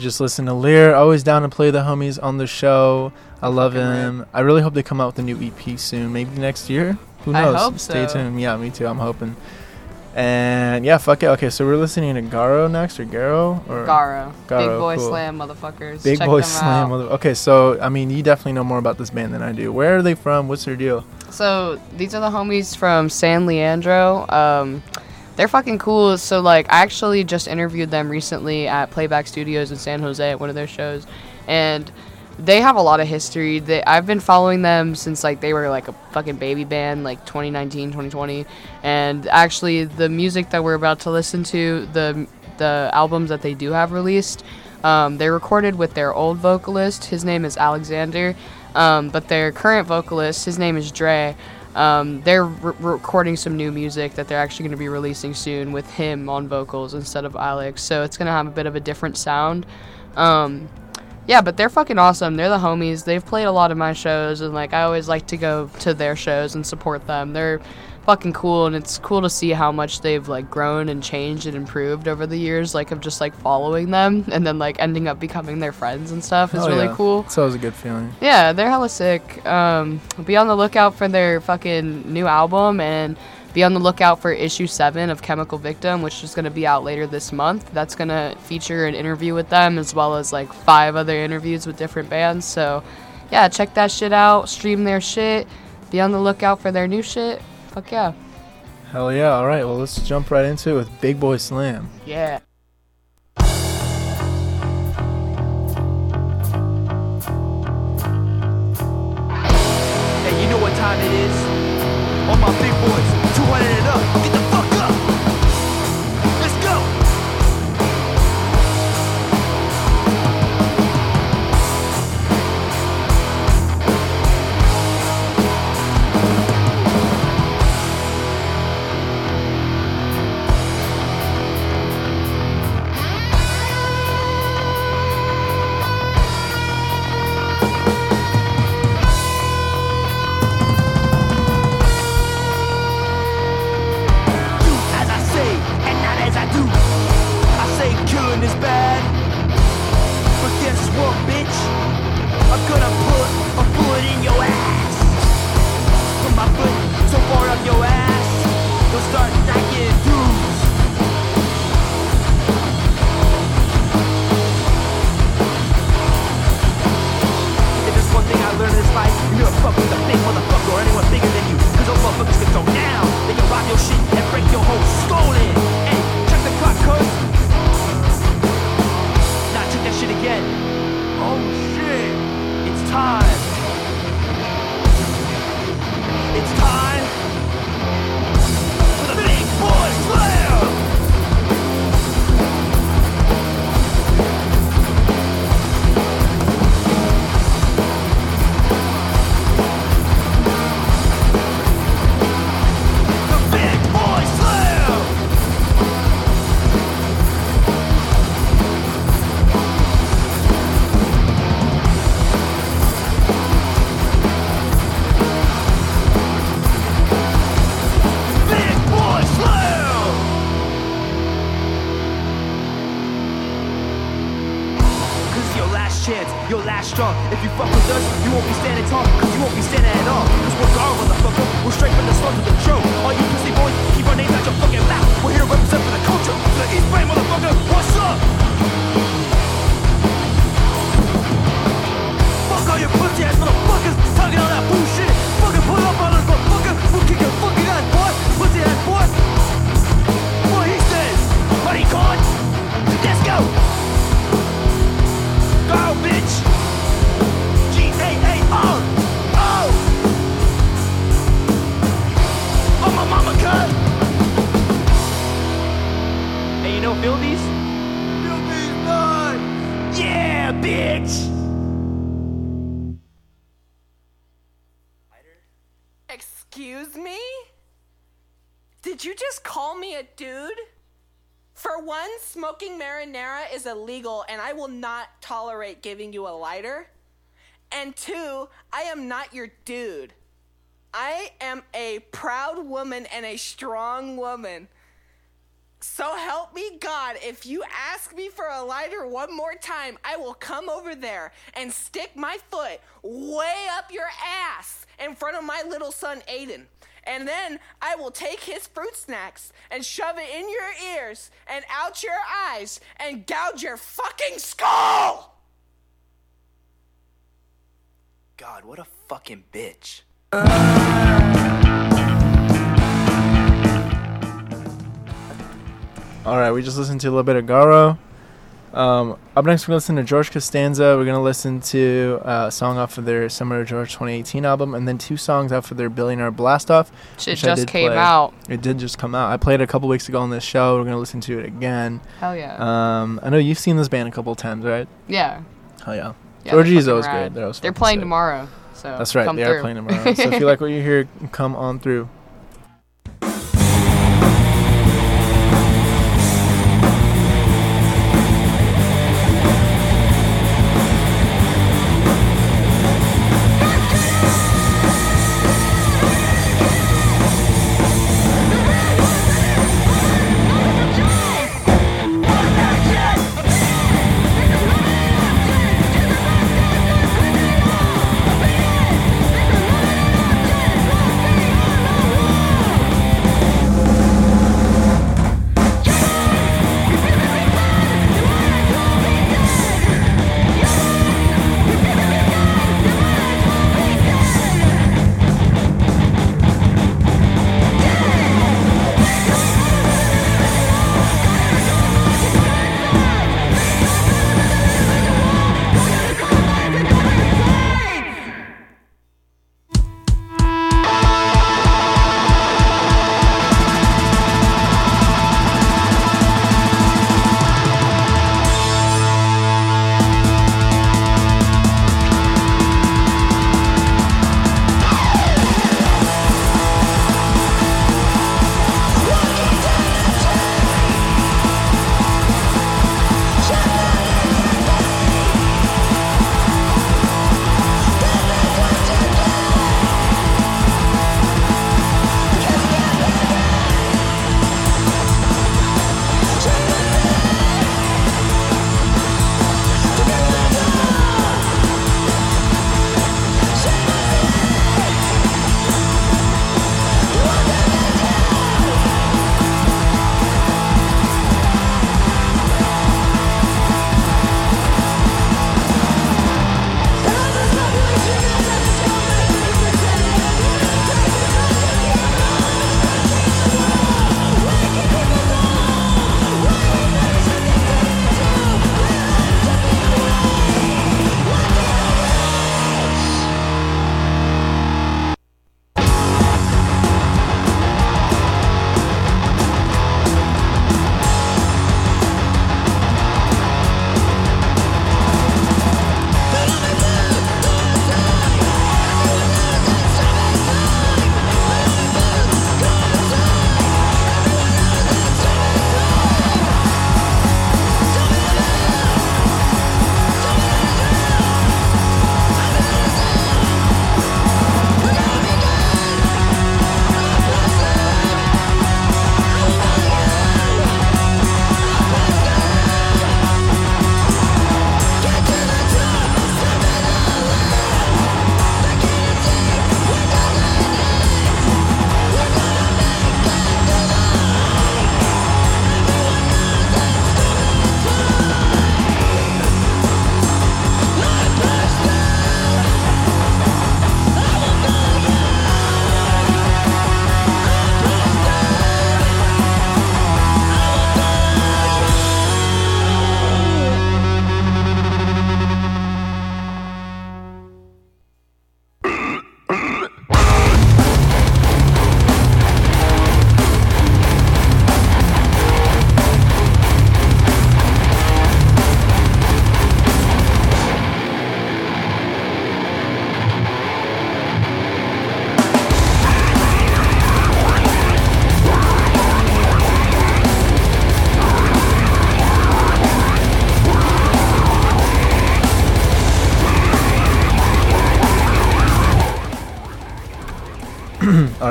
A: Just listened to Lear. Always down to play the homies on the show. I love
B: Fucking
A: him. I really hope they come out with a new EP soon. Maybe next year. Who
B: I
A: knows?
B: hope
A: Stay
B: so.
A: tuned. Yeah, me too. I'm hoping. And yeah, fuck it. Okay, so we're listening to Garo next or Garo or
B: Garo.
A: Garo Big
B: Boy
A: cool.
B: Slam, motherfuckers.
A: Big
B: Check
A: Boy Slam. Okay, so I mean, you definitely know more about this band than I do. Where are they from? What's their deal?
B: So these are the homies from San Leandro. Um, they're fucking cool. So like, I actually just interviewed them recently at Playback Studios in San Jose at one of their shows, and they have a lot of history. They, I've been following them since like they were like a fucking baby band, like 2019, 2020, and actually the music that we're about to listen to, the the albums that they do have released, um, they recorded with their old vocalist. His name is Alexander. Um, but their current vocalist, his name is Dre. Um, they're re- recording some new music that they're actually going to be releasing soon with him on vocals instead of Alex. So it's going to have a bit of a different sound. Um, yeah, but they're fucking awesome. They're the homies. They've played a lot of my shows, and like I always like to go to their shows and support them. They're fucking cool, and it's cool to see how much they've like grown and changed and improved over the years. Like of just like following them, and then like ending up becoming their friends and stuff is
A: Hell
B: really
A: yeah.
B: cool.
A: It's always a good feeling.
B: Yeah, they're hella sick. Um, be on the lookout for their fucking new album and be on the lookout for issue seven of Chemical Victim, which is gonna be out later this month. That's gonna feature an interview with them as well as like five other interviews with different bands. So, yeah, check that shit out. Stream their shit. Be on the lookout for their new shit. Fuck yeah.
A: Hell yeah. All right. Well, let's jump right into it with Big Boy Slam.
B: Yeah.
F: Not your
G: dude. I am a proud woman and a strong woman. So help me God, if you ask me for a lighter one more time, I will come over there and stick my foot way up your ass in front of my little son Aiden. And then I will take his fruit snacks and shove it in your ears and out your eyes and gouge your fucking skull!
H: God, what a fucking bitch.
A: All right, we just listened to a little bit of Garo. Um, up next, we're gonna listen to George Costanza. We're gonna listen to uh, a song off of their Summer of George 2018 album, and then two songs off of their Billionaire Blast Off.
B: Shit
A: which
B: just came
A: play.
B: out.
A: It did just come out. I played it a couple weeks ago on this show. We're gonna listen to it again.
B: Hell yeah.
A: Um, I know you've seen this band a couple times, right?
B: yeah.
A: Oh yeah.
B: Yeah
A: is always
B: fucking
A: great. They're, always
B: They're playing
A: sick.
B: tomorrow. So
A: That's right. they
B: through.
A: are playing tomorrow. so if you like what you hear, come on through.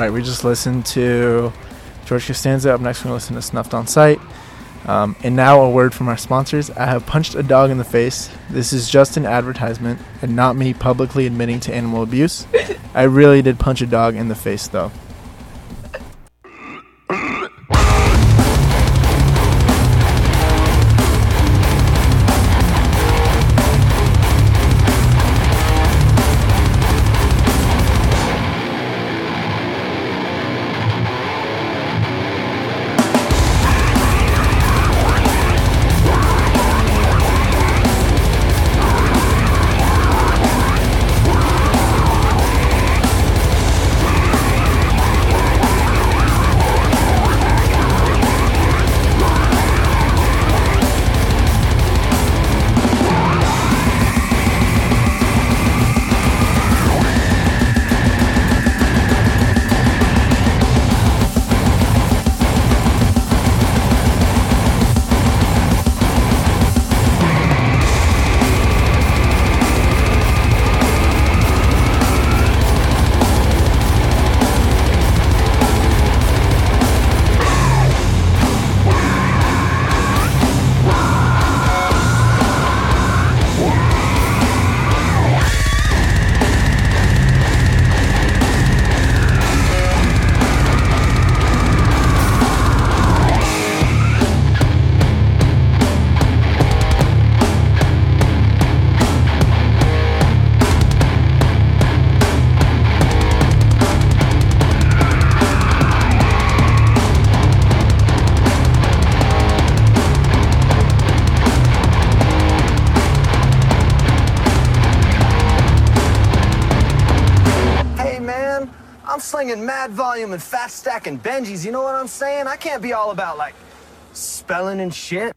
A: Right, we just listened to George Costanza. Up next, we're going to listen to Snuffed on Sight. Um, and now, a word from our sponsors. I have punched a dog in the face. This is just an advertisement and not me publicly admitting to animal abuse. I really did punch a dog in the face, though.
I: And Benjis, you know what I'm saying? I can't be all about like spelling and shit.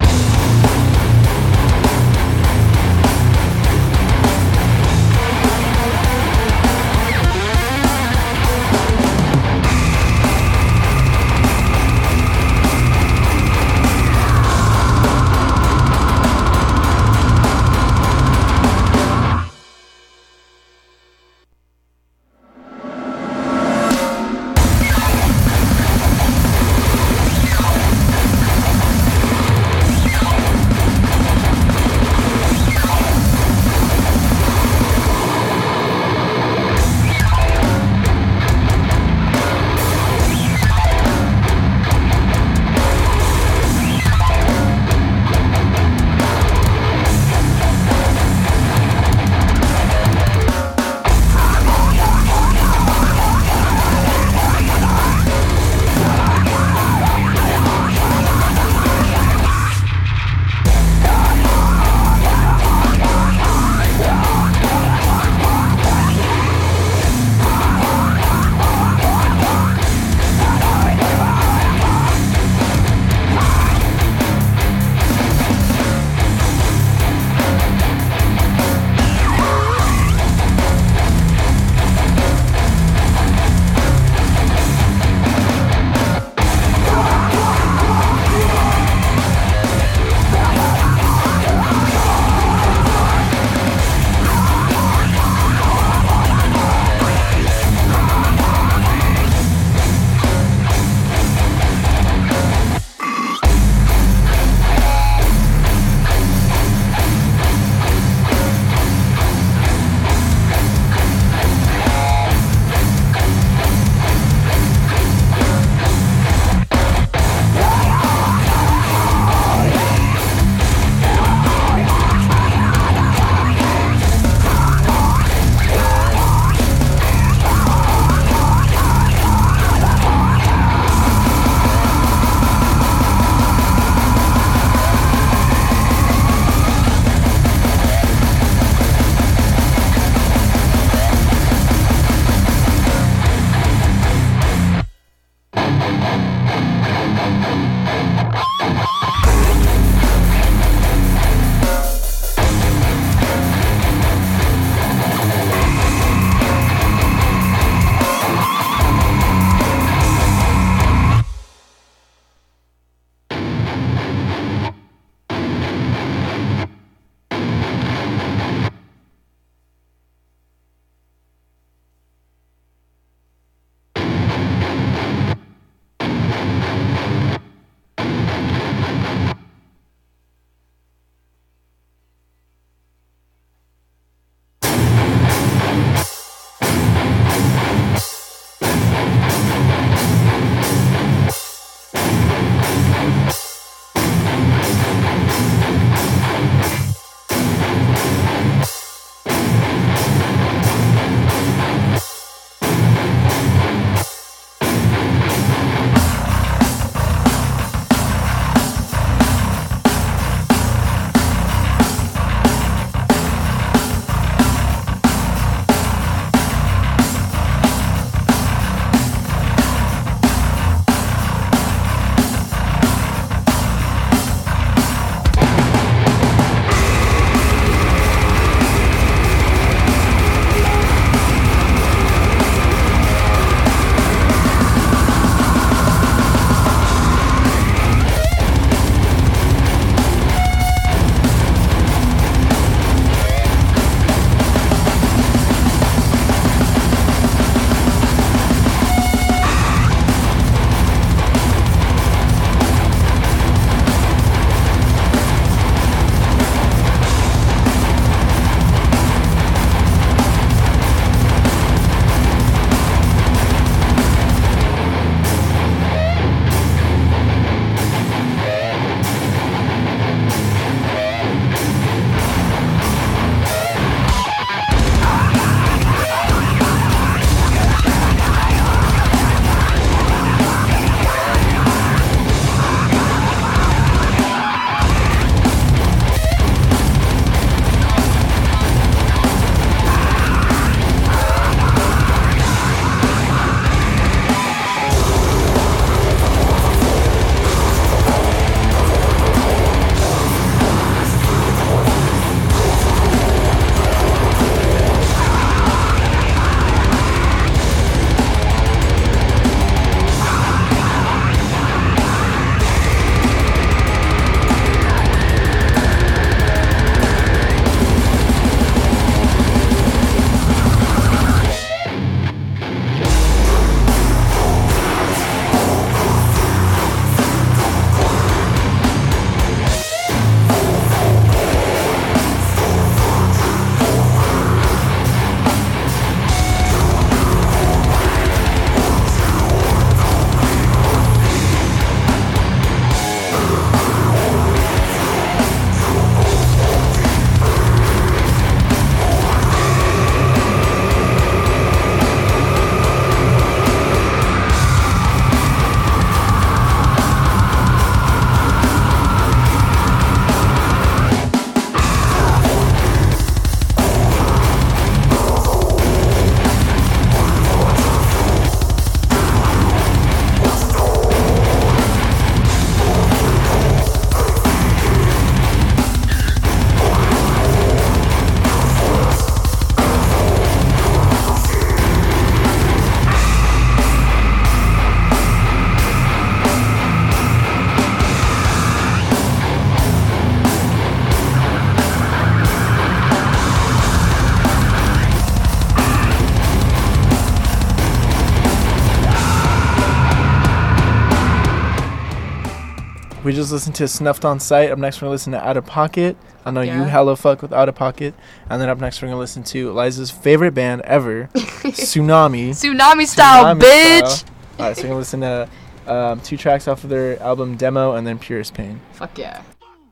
A: Just listened to Snuffed on Sight. Up next, we're gonna listen to Out of Pocket. I know you hella fuck with Out of Pocket. And then up next, we're gonna listen to Liza's favorite band ever, Tsunami.
B: Tsunami style,
A: Tsunami
B: bitch.
A: style. All right, so we're gonna listen to um, two tracks off of their album Demo and then Purest Pain.
B: Fuck yeah.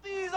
F: These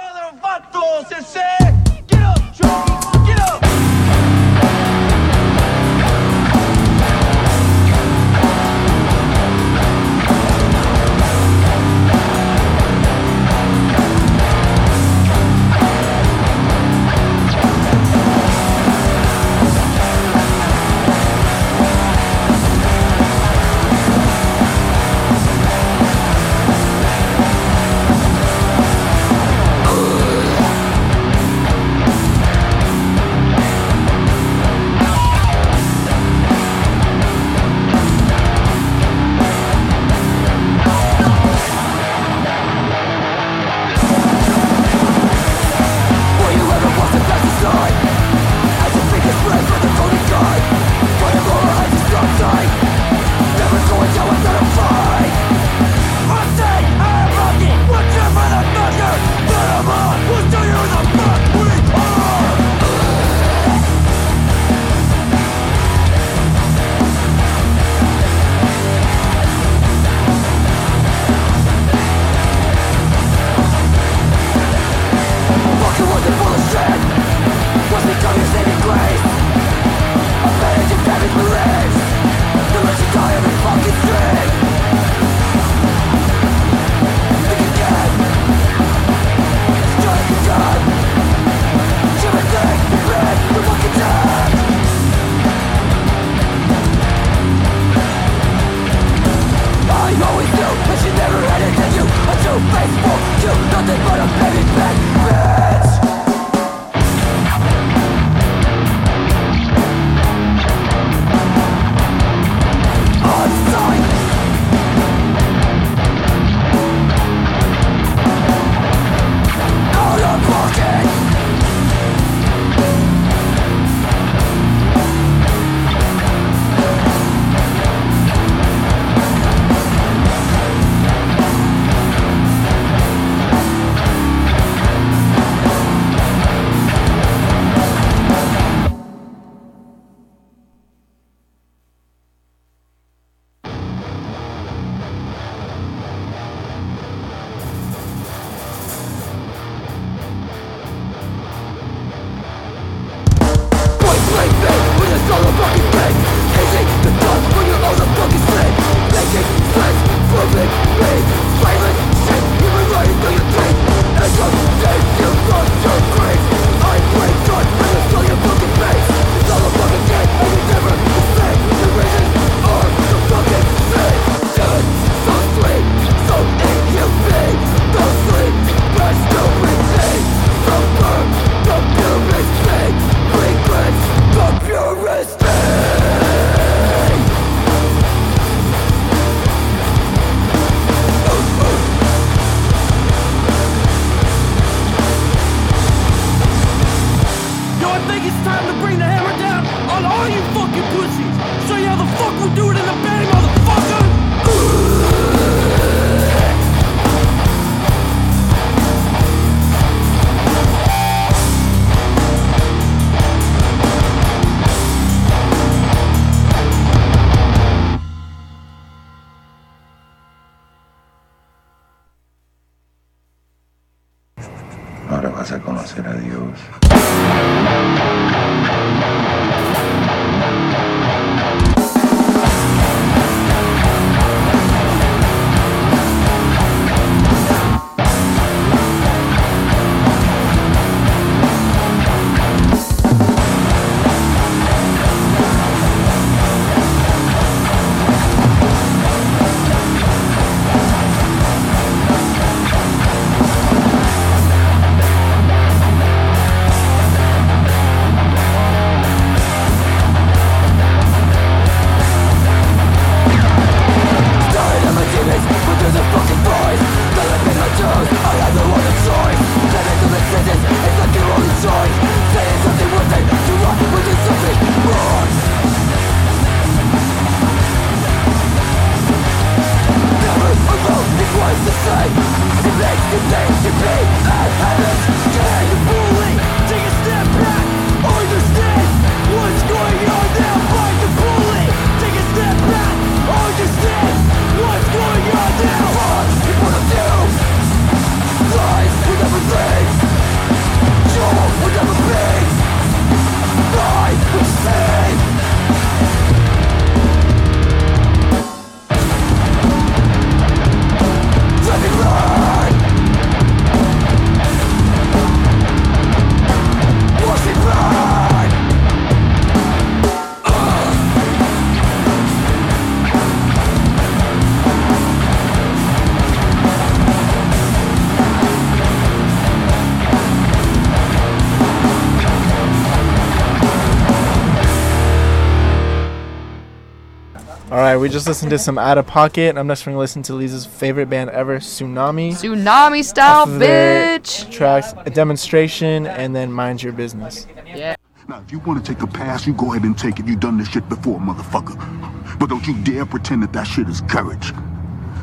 F: we
A: just listened to some Out of Pocket. I'm next going to listen to Lisa's favorite band ever, Tsunami.
B: Tsunami style,
A: Off of their
B: bitch.
A: Tracks, a demonstration, and then Mind Your Business.
B: Yeah.
J: Now, if you want to take a pass, you go ahead and take it. You've done this shit before, motherfucker. But don't you dare pretend that that shit is courage.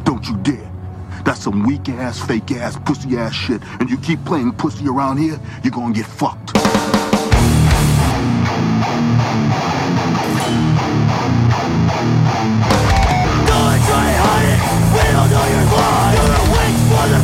J: Don't you dare. That's some weak ass, fake ass, pussy ass shit. And you keep playing pussy around here, you're gonna get fucked.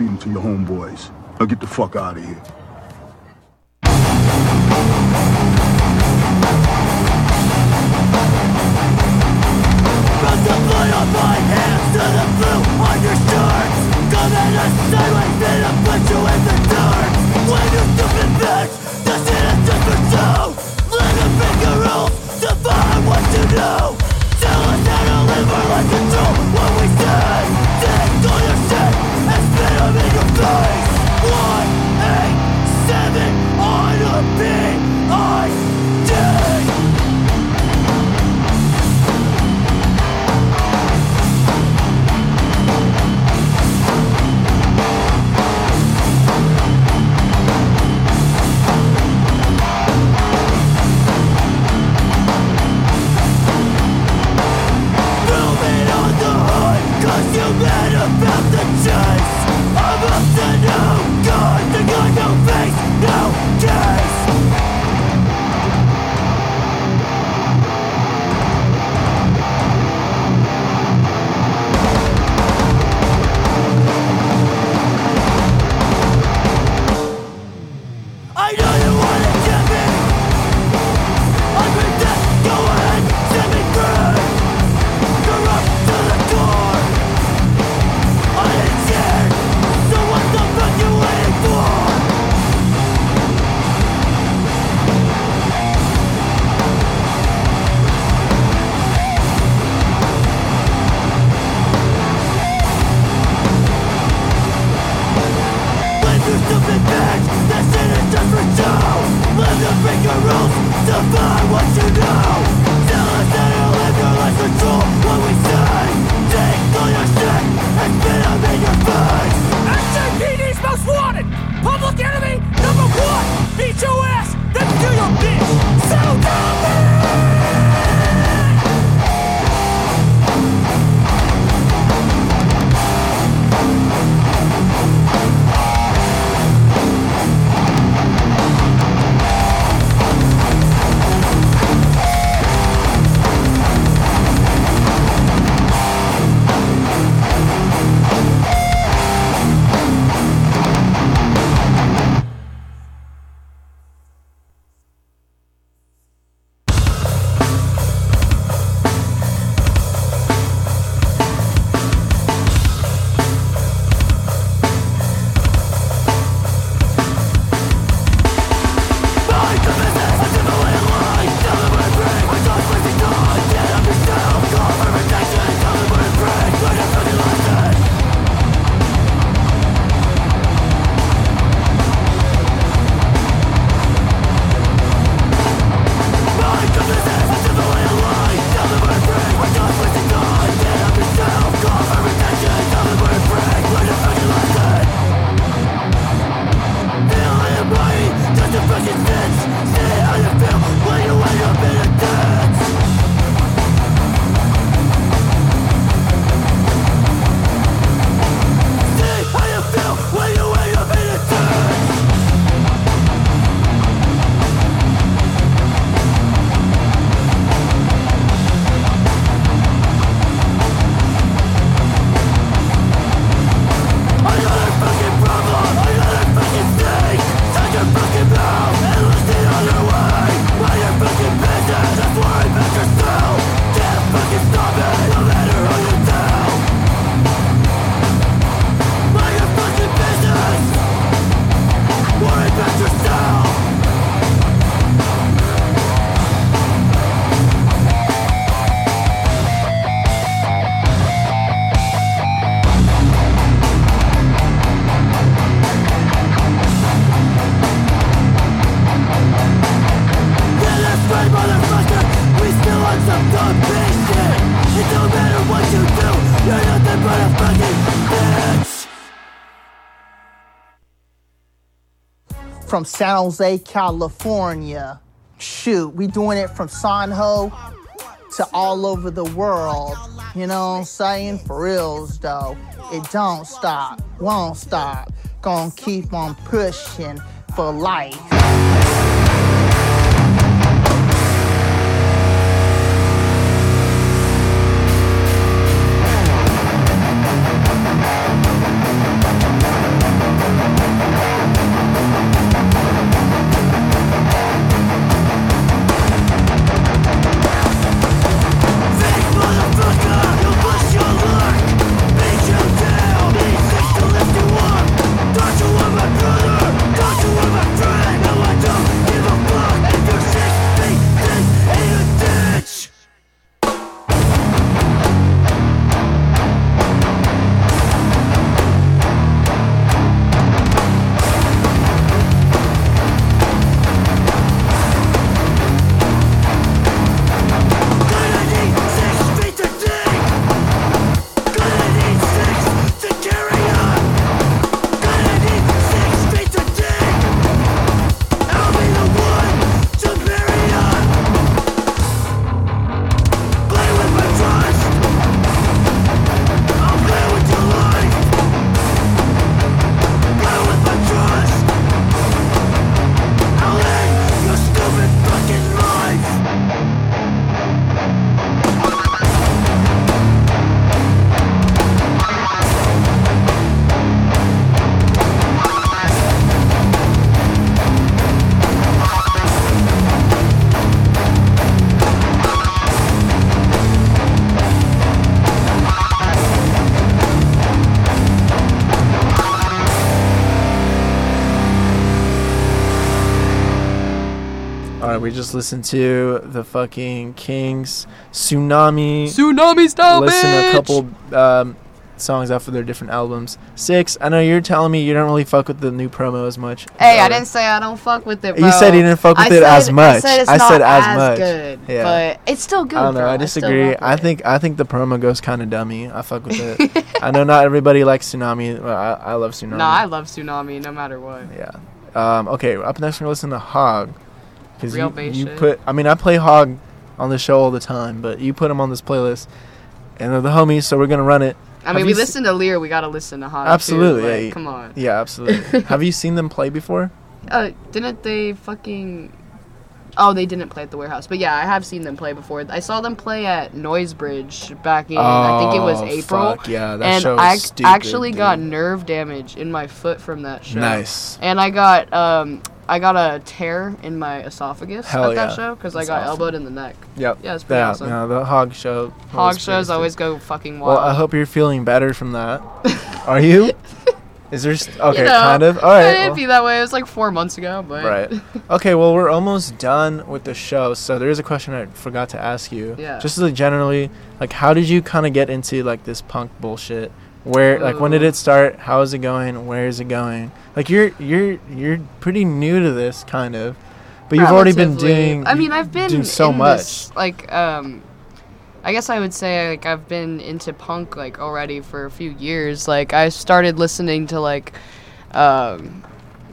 J: feed them to your homeboys. Now get the fuck out of here.
K: From
L: San Jose, California. Shoot, we doing it from San Ho to all over the world. You know what I'm saying? For reals though. It don't stop, won't stop. Gonna keep on pushing for life.
A: Just listened to the fucking Kings tsunami.
B: Tsunami style,
A: Listen to a couple um, songs off of their different albums. Six. I know you're telling me you don't really fuck with the new promo as much.
B: Hey, I didn't say I don't fuck with it,
A: You said you didn't fuck with
B: I
A: it as much.
B: I said it's
A: I
B: not
A: said as
B: as
A: much.
B: good,
A: Yeah.
B: but it's still good,
A: I don't know.
B: bro.
A: I
B: I
A: disagree.
B: rock
A: I think I think the promo goes kind of dummy. I fuck with it. I know not everybody likes tsunami. Well, I, I love tsunami.
B: No, I love Tsunami no matter what.
A: Yeah. Um, okay, up next we're gonna listen to Hog. Cause
B: Real
A: you, you
B: shit.
A: put. I mean, I play Hog on the show all the time, but you put him on this playlist, and they're the homies, so we're gonna run it.
B: I
A: Have
B: mean, we
A: s-
B: listen to Lear. We gotta listen to Hog.
A: Absolutely.
B: Like,
A: yeah.
B: come on.
A: Yeah, absolutely. Have you seen them play before?
B: Uh, didn't they fucking? Oh, they didn't play at the warehouse, but yeah, I have seen them play before. I saw them play at Noisebridge back in I think it was
A: Oh,
B: April.
A: fuck, yeah, that
B: and
A: show
B: I
A: stupid,
B: actually got nerve damage in my foot from that show.
A: Nice.
B: And I got um I got a tear in my esophagus
A: Hell
B: at that show because I got
A: awesome.
B: elbowed in the neck.
A: Yep.
B: Yeah, it's pretty
A: yeah,
B: awesome.
A: Yeah, the Hog show.
B: Hog shows always go fucking
A: Well,
B: wild.
A: I hope you're feeling better from that. Are you? Is there? St- okay,
B: you know,
A: kind of. All
B: It didn't
A: well-
B: be that way. It was like four months ago, but
A: Right. Okay, well, we're almost done with the show. So there is a question I forgot to ask you.
B: Yeah.
A: Just like generally, like, how did you kind of get into like this punk bullshit? Where, like, when did it start? How is it going? Where is it going? Like, you're you're you're pretty new to this, kind of, but you've already been doing.
B: I mean, I've been
A: doing so much.
B: this, like, um, I guess I would say like I've been into punk like already for a few years. Like I started listening to like, um,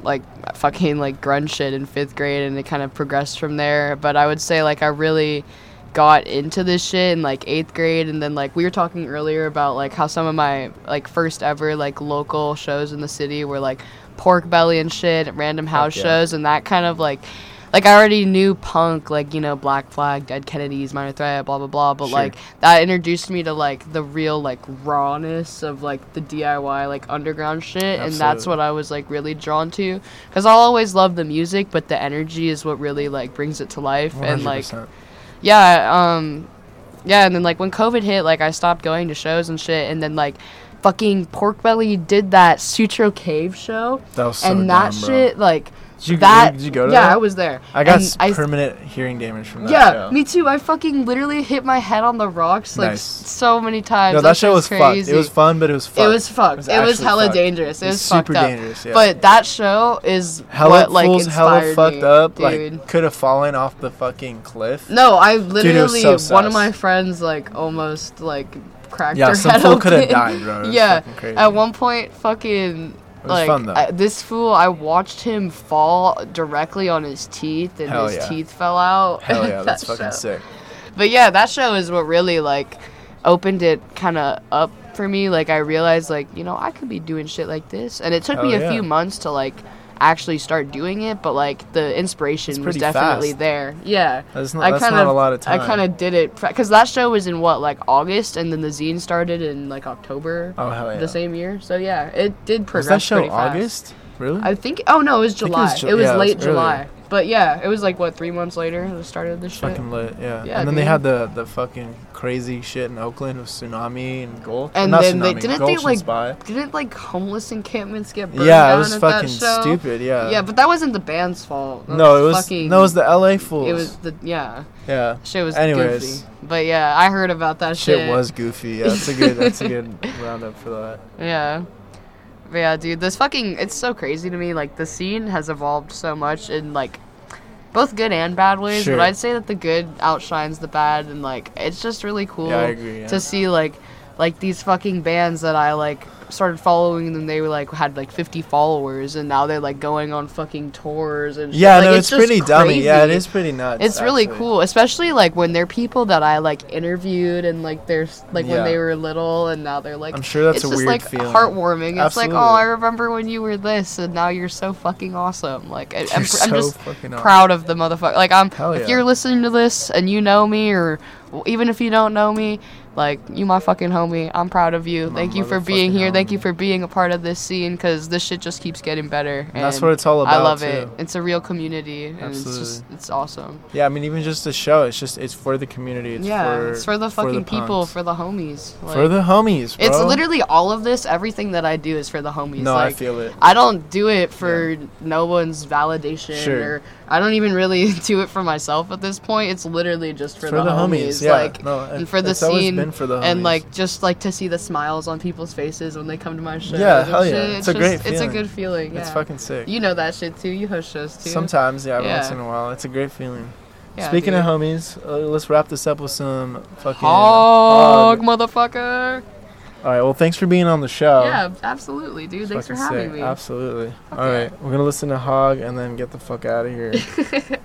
B: like fucking like grunge shit in fifth grade, and it kind of progressed from there. But I would say like I really got into this shit in like eighth grade and then like we were talking earlier about like how some of my like first ever like local shows in the city were like pork belly and shit random house
A: yeah.
B: shows and that kind of like like I already knew punk, like you know Black Flag, Dead Kennedys, Minor Threat, blah blah blah. But
A: Sure.
B: like that introduced me to like the real like rawness of like the DIY like underground shit, and that's what I was like really drawn to. Cause I'll always love the music, but the energy is what really like brings it to life. And like
A: 100%.
B: Yeah, um, yeah, and then like when COVID hit, like I stopped going to shows and shit, and then like fucking Pork Belly did that Sutro Cave show,
A: That was so
B: and that
A: dumb,
B: shit like
A: Did you,
B: that.
A: did you go to
B: yeah,
A: that?
B: I was there.
A: I got
B: And
A: s-
B: I-
A: permanent hearing damage from that
B: yeah,
A: show.
B: me too. I fucking literally hit my head on the rocks like
A: Nice.
B: so many times.
A: No, that show was fucked. It was fun, but it was fucked.
B: It was fucked. It was,
A: actually
B: hella
A: fucked.
B: dangerous. It
A: It
B: was,
A: was super
B: fucked up.
A: dangerous, yeah.
B: But that show is
A: Hella
B: what like
A: fools, hella
B: inspired
A: fucked
B: me,
A: up.
B: dude.
A: Like could have fallen off the fucking cliff.
B: No, I
A: Dude,
B: literally
A: so
B: one of my friends like almost like cracked
A: Yeah,
B: her
A: some
B: head
A: fool coulda died, bro. It was
B: yeah,
A: crazy.
B: at one point, fucking
A: was
B: like
A: fun.
B: I- this fool, I watched him fall directly on his teeth, and
A: Hell
B: his
A: yeah.
B: teeth fell out.
A: Hell yeah, that's
B: That
A: fucking
B: show.
A: sick.
B: But yeah, that show is what really like opened it kind of up for me. Like I realized, like you know, I could be doing shit like this, and it took me a
A: yeah.
B: few months to like actually start doing it. But like the inspiration was definitely
A: fast.
B: there. Yeah,
A: That's not-
B: I
A: that's
B: kind
A: not
B: of
A: a lot of
B: I kind of did it because that show was in what like August, and then the zine started in like October.
A: Oh, hell yeah.
B: The same year. So yeah, it did
A: Was
B: progress
A: that show
B: fast.
A: August? Really?
B: I think. Oh no, it was
A: think it
B: July.
A: was
B: It was,
A: yeah, it was
B: late July. But yeah, it was like what three months later the start of this shit.
A: fucking lit, yeah.
B: Yeah,
A: and then they had the the fucking crazy shit in Oakland with tsunami and gold.
B: And then they didn't they like
A: Spy.
B: didn't like homeless encampments get burned
A: Yeah, it was fucking stupid, yeah.
B: Yeah, but that wasn't the band's fault. That
A: No, it was
B: fucking,
A: no, it was the LA fools.
B: It was the yeah.
A: yeah.
B: Shit was
A: Anyways,
B: goofy. But yeah, I heard about that shit.
A: shit was goofy. Yeah, that's a good that's a good roundup for that.
B: Yeah. But yeah, dude, this fucking it's so crazy to me. Like the scene has evolved so much in like both good and bad ways,
A: Sure.
B: but I'd say that the good outshines the bad and like it's just really cool
A: Yeah, agree, yeah.
B: to see like like these fucking bands that I like started following them they were like had like 50 followers and now they're like going on fucking tours and shit.
A: Yeah,
B: like,
A: no, it's,
B: just
A: pretty dummy. Yeah, it is pretty nuts.
B: It's really cool, especially like when they're people that I like interviewed and like they're like
A: Yeah.
B: when they were little and now they're like.
A: I'm sure that's
B: it's
A: a
B: just
A: weird
B: like
A: feeling.
B: heartwarming. It's like, oh, I remember when you were this and now you're so fucking awesome. Like I, I'm,
A: You're
B: I'm
A: so
B: just
A: awesome.
B: proud of the motherfucker. Like I'm. If you're listening to this and you know me or even if you don't know me. Like you, my fucking homie. I'm proud of you. Thank you for being here. Thank you for being a part of this scene because this shit just keeps getting better.
A: And that's what it's all about.
B: I love it. It's a real community, and it's just it's awesome.
A: Yeah, I mean, even just the show, it's just it's for the community. It's
B: yeah,
A: for,
B: it's for the fucking people,
A: punks.
B: for the homies.
A: For the homies, bro.
B: It's literally all of this. Everything that I do is for the homies.
A: No, I feel it.
B: I don't do it for no one's validation,
A: Sure.
B: or I don't even really do it for myself at this point. It's literally just for,
A: For
B: the,
A: the
B: homies,
A: homies, yeah.
B: like
A: No,
B: and for the scene,
A: for
B: and like just like to see the smiles on people's faces when they come to my show.
A: Yeah, hell yeah. It's a great
B: It's a good feeling.
A: It's fucking sick.
B: You know that shit too. You host shows too.
A: Sometimes, yeah, every
B: yeah.
A: once in a while. It's a great feeling.
B: Yeah,
A: Speaking
B: dude.
A: of homies, uh, let's wrap this up with some fucking
B: Hog,
A: hog.
B: motherfucker.
A: All right, well, thanks for being on the show.
B: Yeah, absolutely, dude.
A: It's
B: Thanks for having
A: sick.
B: me.
A: Absolutely. All right, we're gonna listen to Hog and then get the fuck out of here.